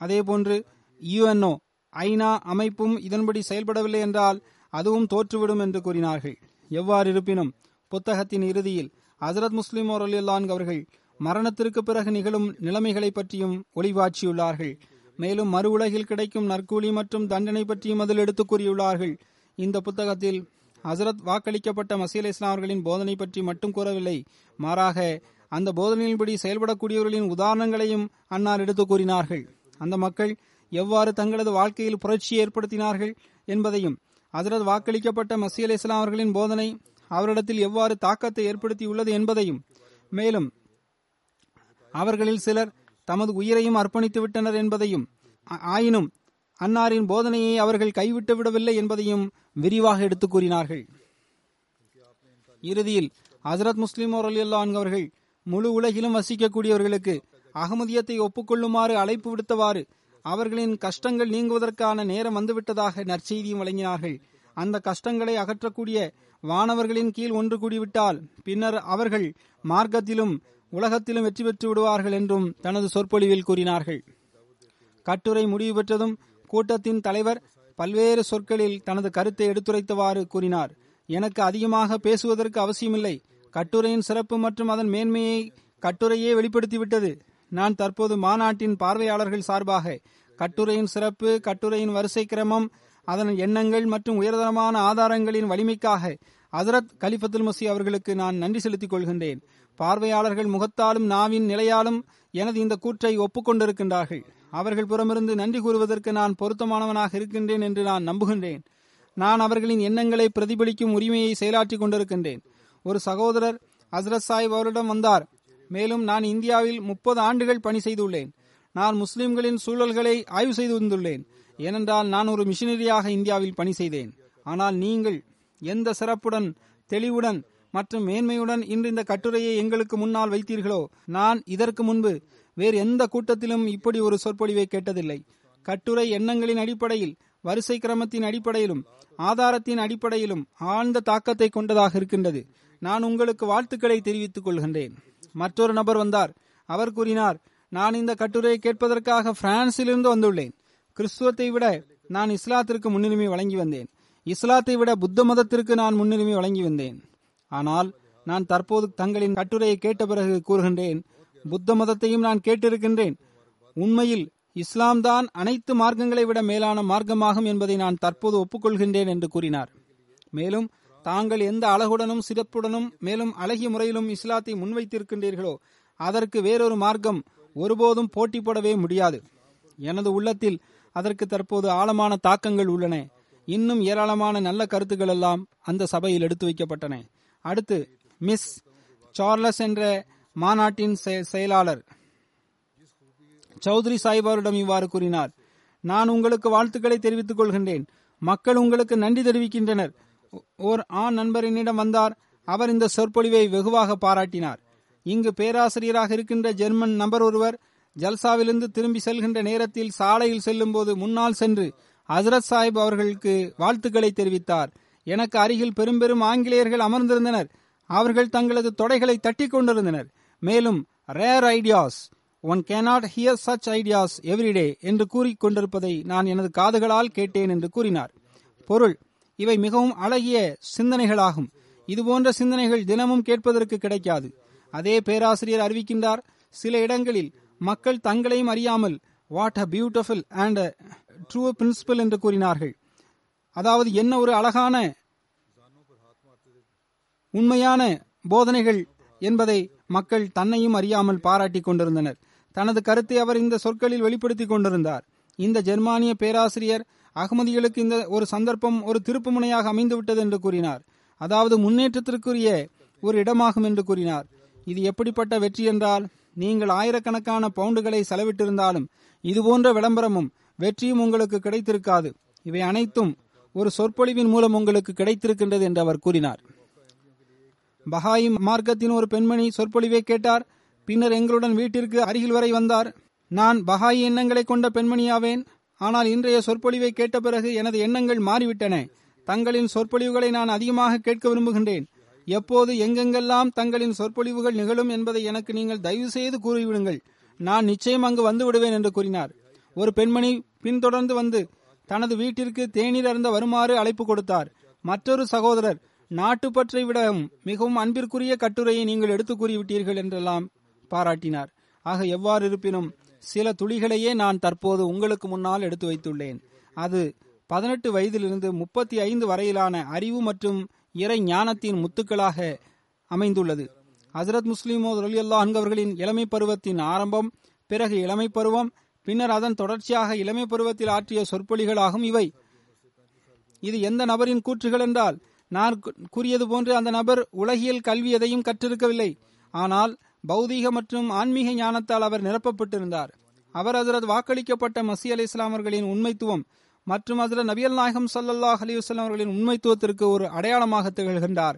அதேபோன்று யுஎன்ஓ ஐநா அமைப்பும் இதன்படி செயல்படவில்லை என்றால் அதுவும் தோற்றுவிடும் என்று கூறினார்கள். எவ்வாறு இருப்பினும் புத்தகத்தின் இறுதியில் ஹசரத் முஸ்லிம் அலியுல்லான் அவர்கள் மரணத்திற்கு பிறகு நிகழும் நிலைமைகளை பற்றியும் ஒளிவாற்றியுள்ளார்கள் மேலும் மறு உலகில் கிடைக்கும் நற்கூலி மற்றும் தண்டனை பற்றியும் அதில் எடுத்துக் கூறியுள்ளார்கள். இந்த புத்தகத்தில் ஹசரத் வாக்களிக்கப்பட்ட மசீல் இஸ்லாம் அவர்களின் போதனை பற்றி மட்டும் கூறவில்லை. மாறாக அந்த போதனையின்படி செயல்படக்கூடியவர்களின் உதாரணங்களையும் அன்னார் எடுத்துக் கூறினார்கள். அந்த மக்கள் எவ்வாறு தங்களது வாழ்க்கையில் புரட்சியை ஏற்படுத்தினார்கள் என்பதையும் ஹசரத் வாக்களிக்கப்பட்ட மசீல் இஸ்லாம் அவர்களின் போதனை அவரிடத்தில் எவ்வாறு தாக்கத்தை ஏற்படுத்தியுள்ளது என்பதையும் மேலும் அவர்களில் சிலர் தமது உயிரையும் அர்ப்பணித்து விட்டனர் என்பதையும் ஆயினும் அன்னாரின் போதனையை அவர்கள் கைவிட்டு விடவில்லை என்பதையும் விரிவாக எடுத்துக் கூறினார்கள். இறுதியில் ஹசரத் முஸ்லிம் அவர்கள் முழு உலகிலும் வசிக்கக்கூடியவர்களுக்கு அகமதியத்தை ஒப்புக்கொள்ளுமாறு அழைப்பு விடுத்தவாறு அவர்களின் கஷ்டங்கள் நீங்குவதற்கான நேரம் வந்துவிட்டதாக நற்செய்தியும் வழங்கினார்கள். அந்த கஷ்டங்களை அகற்றக்கூடிய வானவர்களின் கீழ் ஒன்று கூடிவிட்டால் பின்னர் அவர்கள் மார்க்கத்திலும் உலகத்திலும் வெற்றி பெற்று விடுவார்கள் என்றும் தனது சொற்பொழிவில் கூறினார்கள். கட்டுரை முடிவு பெற்றதும் கூட்டத்தின் தலைவர் பல்வேறு சொற்களில் தனது கருத்தை எடுத்துரைத்தவாறு கூறினார். எனக்கு அதிகமாக பேசுவதற்கு அவசியமில்லை. கட்டுரையின் சிறப்பு மற்றும் அதன் மேன்மையை கட்டுரையே வெளிப்படுத்திவிட்டது. நான் தற்போது மாநாட்டின் பார்வையாளர்கள் சார்பாக கட்டுரையின் சிறப்பு கட்டுரையின் வரிசை கிரமம் அதன் எண்ணங்கள் மற்றும் உயர்தரமான ஆதாரங்களின் வலிமைக்காக ஹசரத் கலிஃபத்துல் மசி அவர்களுக்கு நான் நன்றி செலுத்திக் கொள்கின்றேன். பார்வையாளர்கள் முகத்தாலும் நாவின் நிலையாலும் எனது இந்த கூற்றை ஒப்புக்கொண்டிருக்கின்றார்கள். அவர்கள் புறமிருந்து நன்றி கூறுவதற்கு நான் பொருத்தமானவனாக இருக்கின்றேன் என்று நான் நம்புகின்றேன். நான் அவர்களின் எண்ணங்களை பிரதிபலிக்கும் உரிமையை செயலாற்றிக் கொண்டிருக்கின்றேன். ஒரு சகோதரர் ஹசரத் சாஹிப் அவரிடம் வந்தார். மேலும் நான் இந்தியாவில் முப்பது ஆண்டுகள் பணி செய்துள்ளேன். நான் முஸ்லிம்களின் சூழல்களை ஆய்வு செய்து வந்துள்ளேன் ஏனென்றால் நான் ஒரு மிஷினரியாக இந்தியாவில் பணி செய்தேன். ஆனால் நீங்கள் எந்த சிறப்புடன் தெளிவுடன் மற்றும் மேன்மையுடன் இன்று இந்த கட்டுரையை எங்களுக்கு முன்னால் வைத்தீர்களோ நான் இதற்கு முன்பு வேறு எந்த கூட்டத்திலும் இப்படி ஒரு சொற்பொழிவை கேட்டதில்லை. கட்டுரை எண்ணங்களின் அடிப்படையில் வரிசை கிரமத்தின் அடிப்படையிலும் ஆதாரத்தின் அடிப்படையிலும் ஆழ்ந்த தாக்கத்தை கொண்டதாக இருக்கின்றது. நான் உங்களுக்கு வாழ்த்துக்களை தெரிவித்துக் கொள்கின்றேன். மற்றொரு நபர் வந்தார். அவர் கூறினார் நான் இந்த கட்டுரையை கேட்பதற்காக பிரான்சிலிருந்து வந்துள்ளேன். கிறிஸ்துவத்தை விட நான் இஸ்லாத்திற்கு முன்னுரிமை வழங்கி வந்தேன். இஸ்லாத்தை விட புத்த மதத்திற்கு நான் முன்னுரிமை வழங்கி வந்தேன். ஆனால் நான் தற்போது தங்களின் கட்டுரையை கேட்ட பிறகு கூறுகின்றேன் புத்த மதத்தையும் நான் கேட்டிருக்கின்றேன். உண்மையில் இஸ்லாம் தான் அனைத்து மார்க்கங்களை விட மேலான மார்க்கமாகும் என்பதை நான் தற்போது ஒப்புக்கொள்கின்றேன் என்று கூறினார். மேலும் தாங்கள் எந்த அழகுடனும் சிறப்புடனும் மேலும் அழகிய முறையிலும் இஸ்லாத்தை முன்வைத்திருக்கின்றீர்களோ அதற்கு வேறொரு மார்க்கம் ஒருபோதும் போட்டி போடவே முடியாது. எனது உள்ளத்தில் அதற்கு தற்போது ஆழமான தாக்கங்கள் உள்ளன. இன்னும் ஏராளமான நல்ல கருத்துக்கள் எல்லாம் அந்த சபையில் எடுத்து வைக்கப்பட்டன. அடுத்து மிஸ் சார்லஸ் என்ற மாநாட்டின் செ- செயலாளர் சௌத்ரி சாய்பாரிடம் இவ்வாறு கூறினார். நான் உங்களுக்கு வாழ்த்துக்களை தெரிவித்துக் கொள்கின்றேன். மக்கள் உங்களுக்கு நன்றி தெரிவிக்கின்றனர். ஓர் ஆண் நண்பர் என்னிடம் வந்தார். அவர் இந்த சொற்பொழிவை வெகுவாக பாராட்டினார். இங்கு பேராசிரியராக இருக்கின்ற ஜெர்மன் நபர் ஒருவர் ஜல்சாவிலிருந்து திரும்பி செல்கின்ற நேரத்தில் சாலையில் செல்லும்போது முன்னால் சென்று ஹசரத் சாஹிப் அவர்களுக்கு வாழ்த்துக்களை தெரிவித்தார். எனக்கு அருகில் பெரும்பெரும் ஆங்கிலேயர்கள் அமர்ந்திருந்தனர். அவர்கள் தங்களது தொடைகளை தட்டி கொண்டிருந்தனர். மேலும் rare ideas one cannot hear such ideas everyday என்று கூறிக்கொண்டிருப்பதை நான் எனது காதுகளால் கேட்டேன் என்று கூறினார். பொருள் இவை மிகவும் அழகிய சிந்தனைகளாகும். இதுபோன்ற சிந்தனைகள் தினமும் கேட்பதற்கு கிடைக்காது. அதே பேராசிரியர் அறிவிக்கின்றார் சில இடங்களில் மக்கள் தங்களையும் அறியாமல் what a beautiful and true principle என்று கூறினார்கள். அதாவது என்ன ஒரு அழகான உண்மையான போதனைகள் என்பதை மக்கள் தன்னையும் அறியாமல் பாராட்டிக் கொண்டிருந்தனர். தனது கருத்தை அவர் இந்த சொற்களில் வெளிப்படுத்தி கொண்டிருந்தார். இந்த ஜெர்மானிய பேராசிரியர் அகமதிகளுக்கு இந்த ஒரு சந்தர்ப்பம் ஒரு திருப்புமுனையாக அமைந்துவிட்டது என்று கூறினார். அதாவது முன்னேற்றத்திற்குரிய ஒரு இடமாகும் என்று கூறினார். இது எப்படிப்பட்ட வெற்றி என்றால் நீங்கள் ஆயிரக்கணக்கான பவுண்டுகளை செலவிட்டிருந்தாலும் இதுபோன்ற விளம்பரமும் வெற்றியும் உங்களுக்கு கிடைத்திருக்காது. இவை அனைத்தும் ஒரு சொற்பொழிவின் மூலம் உங்களுக்கு கிடைத்திருக்கின்றது என்று அவர் கூறினார். பஹாயி மார்க்கத்தின் ஒரு பெண்மணி சொற்பொழிவை கேட்டார். பின்னர் எங்களுடன் வீட்டிற்கு அருகில் வரை வந்தார். நான் பஹாயி எண்ணங்களை கொண்ட பெண்மணியாவேன். ஆனால் இன்றைய சொற்பொழிவை கேட்ட பிறகு எனது எண்ணங்கள் மாறிவிட்டன. தங்களின் சொற்பொழிவுகளை நான் அதிகமாக கேட்க விரும்புகின்றேன். எப்போது எங்கெங்கெல்லாம் தங்களின் சொற்பொழிவுகள் நிகழும் என்பதை எனக்கு நீங்கள் தயவு செய்து கூறிவிடுங்கள். நான் நிச்சயம் அங்கு வந்து விடுவேன் என்று கூறினார். ஒரு பெண்மணி பின்தொடர்ந்து வந்து தனது வீட்டிற்கு தேநீர் அருந்த வருமாறு அழைப்பு கொடுத்தார். மற்றொரு சகோதரர் நாட்டுப்பற்றை விட மிகவும் அன்பிற்குரிய கட்டுரையை நீங்கள் எடுத்து கூறிவிட்டீர்கள் என்றெல்லாம் பாராட்டினார். ஆக எவ்வாறு இருப்பினும் சில துளிகளையே நான் தற்போது உங்களுக்கு முன்னால் எடுத்து வைத்துள்ளேன். அது பதினெட்டு வயதிலிருந்து முப்பத்தி ஐந்து வரையிலான அறிவு மற்றும் இறை ஞானத்தின் முத்துக்களாக அமைந்துள்ளது. ஹசரத் முஸ்லிமோ அலி அல்லாஹ் அவர்களின் இளமை பருவத்தின் ஆரம்பம் பிறகு இளமை பருவம் பின்னர் அதன் தொடர்ச்சியாக இளமை பருவத்தில் ஆற்றிய சொற்பொழிகளாகும் இவை. இது எந்த நபரின் கூற்றுகள் என்றால் நான் கூறியது போன்று அந்த நபர் உலகியல் கல்வி எதையும் கற்றிருக்கவில்லை. ஆனால் பௌதீக மற்றும் ஆன்மீக ஞானத்தால் அவர் நிரப்பப்பட்டிருந்தார். அவர் அதரது வாக்களிக்கப்பட்ட மசி அலி இஸ்லாமர்களின் உண்மைத்துவம் மற்றும் அதில் நபியல் நாயகம் சல்லல்லாஹ் அலைஹி அவர்களின் உண்மைத்துவத்திற்கு ஒரு அடையாளமாக திகழ்கின்றார்.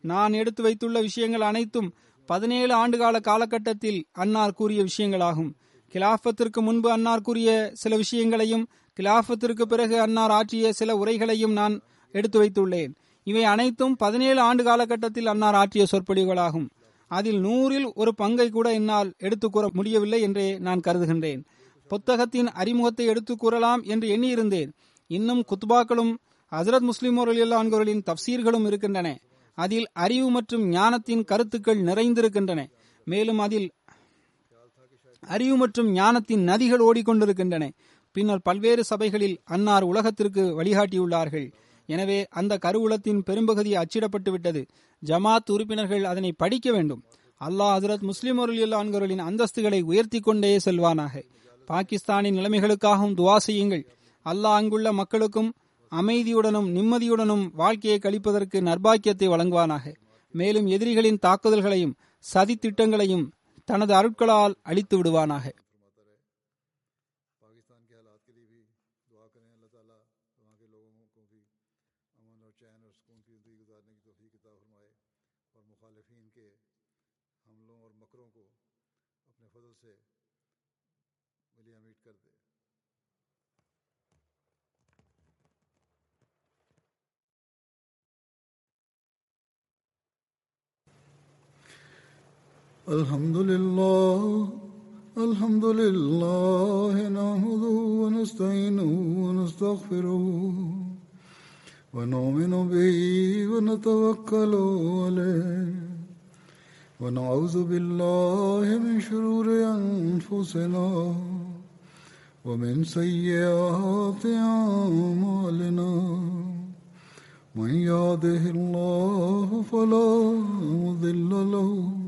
நான் எடுத்து வைத்துள்ள விஷயங்கள் அனைத்தும் பதினேழு ஆண்டுகால காலகட்டத்தில் அன்னார் கூறிய விஷயங்களாகும். கிலாஃபத்திற்கு முன்பு அன்னார் கூறிய சில விஷயங்களையும் கிலாஃபத்திற்கு பிறகு அன்னார் ஆற்றிய சில உரைகளையும் நான் எடுத்து வைத்துள்ளேன். இவை அனைத்தும் பதினேழு ஆண்டு காலகட்டத்தில் அன்னார் ஆற்றிய சொற்பொழிவுகளாகும். அதில் நூறில் ஒரு பங்கை கூட என்னால் எடுத்துக் கூற முடியவில்லை என்றே நான் கருதுகின்றேன். புத்தகத்தின் அறிமுகத்தை எடுத்துக் கூறலாம் என்று எண்ணியிருந்தேன். இன்னும் குத்பாக்களும் ஹசரத் முஸ்லிமோர் அலியல்லான்கோர்களின் தப்சீர்களும் இருக்கின்றன. அதில் அறிவு மற்றும் ஞானத்தின் கருத்துக்கள் நிறைந்திருக்கின்றன. மேலும் அதில் அறிவு மற்றும் ஞானத்தின் நதிகள் ஓடிக்கொண்டிருக்கின்றன. பின்னர் பல்வேறு சபைகளில் அன்னார் உலகத்திற்கு வழிகாட்டியுள்ளார்கள். எனவே அந்த கருவூலத்தின் பெரும்பகுதி அச்சிடப்பட்டு விட்டது. ஜமாத் உறுப்பினர்கள் அதனை படிக்க வேண்டும். அல்லாஹ் ஹசரத் முஸ்லிம் அன்கர்களின் அந்தஸ்துகளை உயர்த்தி கொண்டே செல்வானாக. பாகிஸ்தானின் நிலைமைகளுக்காகவும் துவா செய்யுங்கள். அல்லாஹ் அங்குள்ள மக்களுக்கும் அமைதியுடனும் நிம்மதியுடனும் வாழ்க்கையை கழிப்பதற்கு நர்பாக்கியத்தை வழங்குவானாக. மேலும் எதிரிகளின் தாக்குதல்களையும் சதி திட்டங்களையும் தனது அருட்களால் அழித்து விடுவானாக. الحمد لله الحمد لله نحمده ونستعينه ونستغفره ونؤمن به ونتوكل عليه ونعوذ بالله من شرور أنفسنا ومن سيئات أعمالنا. من يهده الله فلا مضل له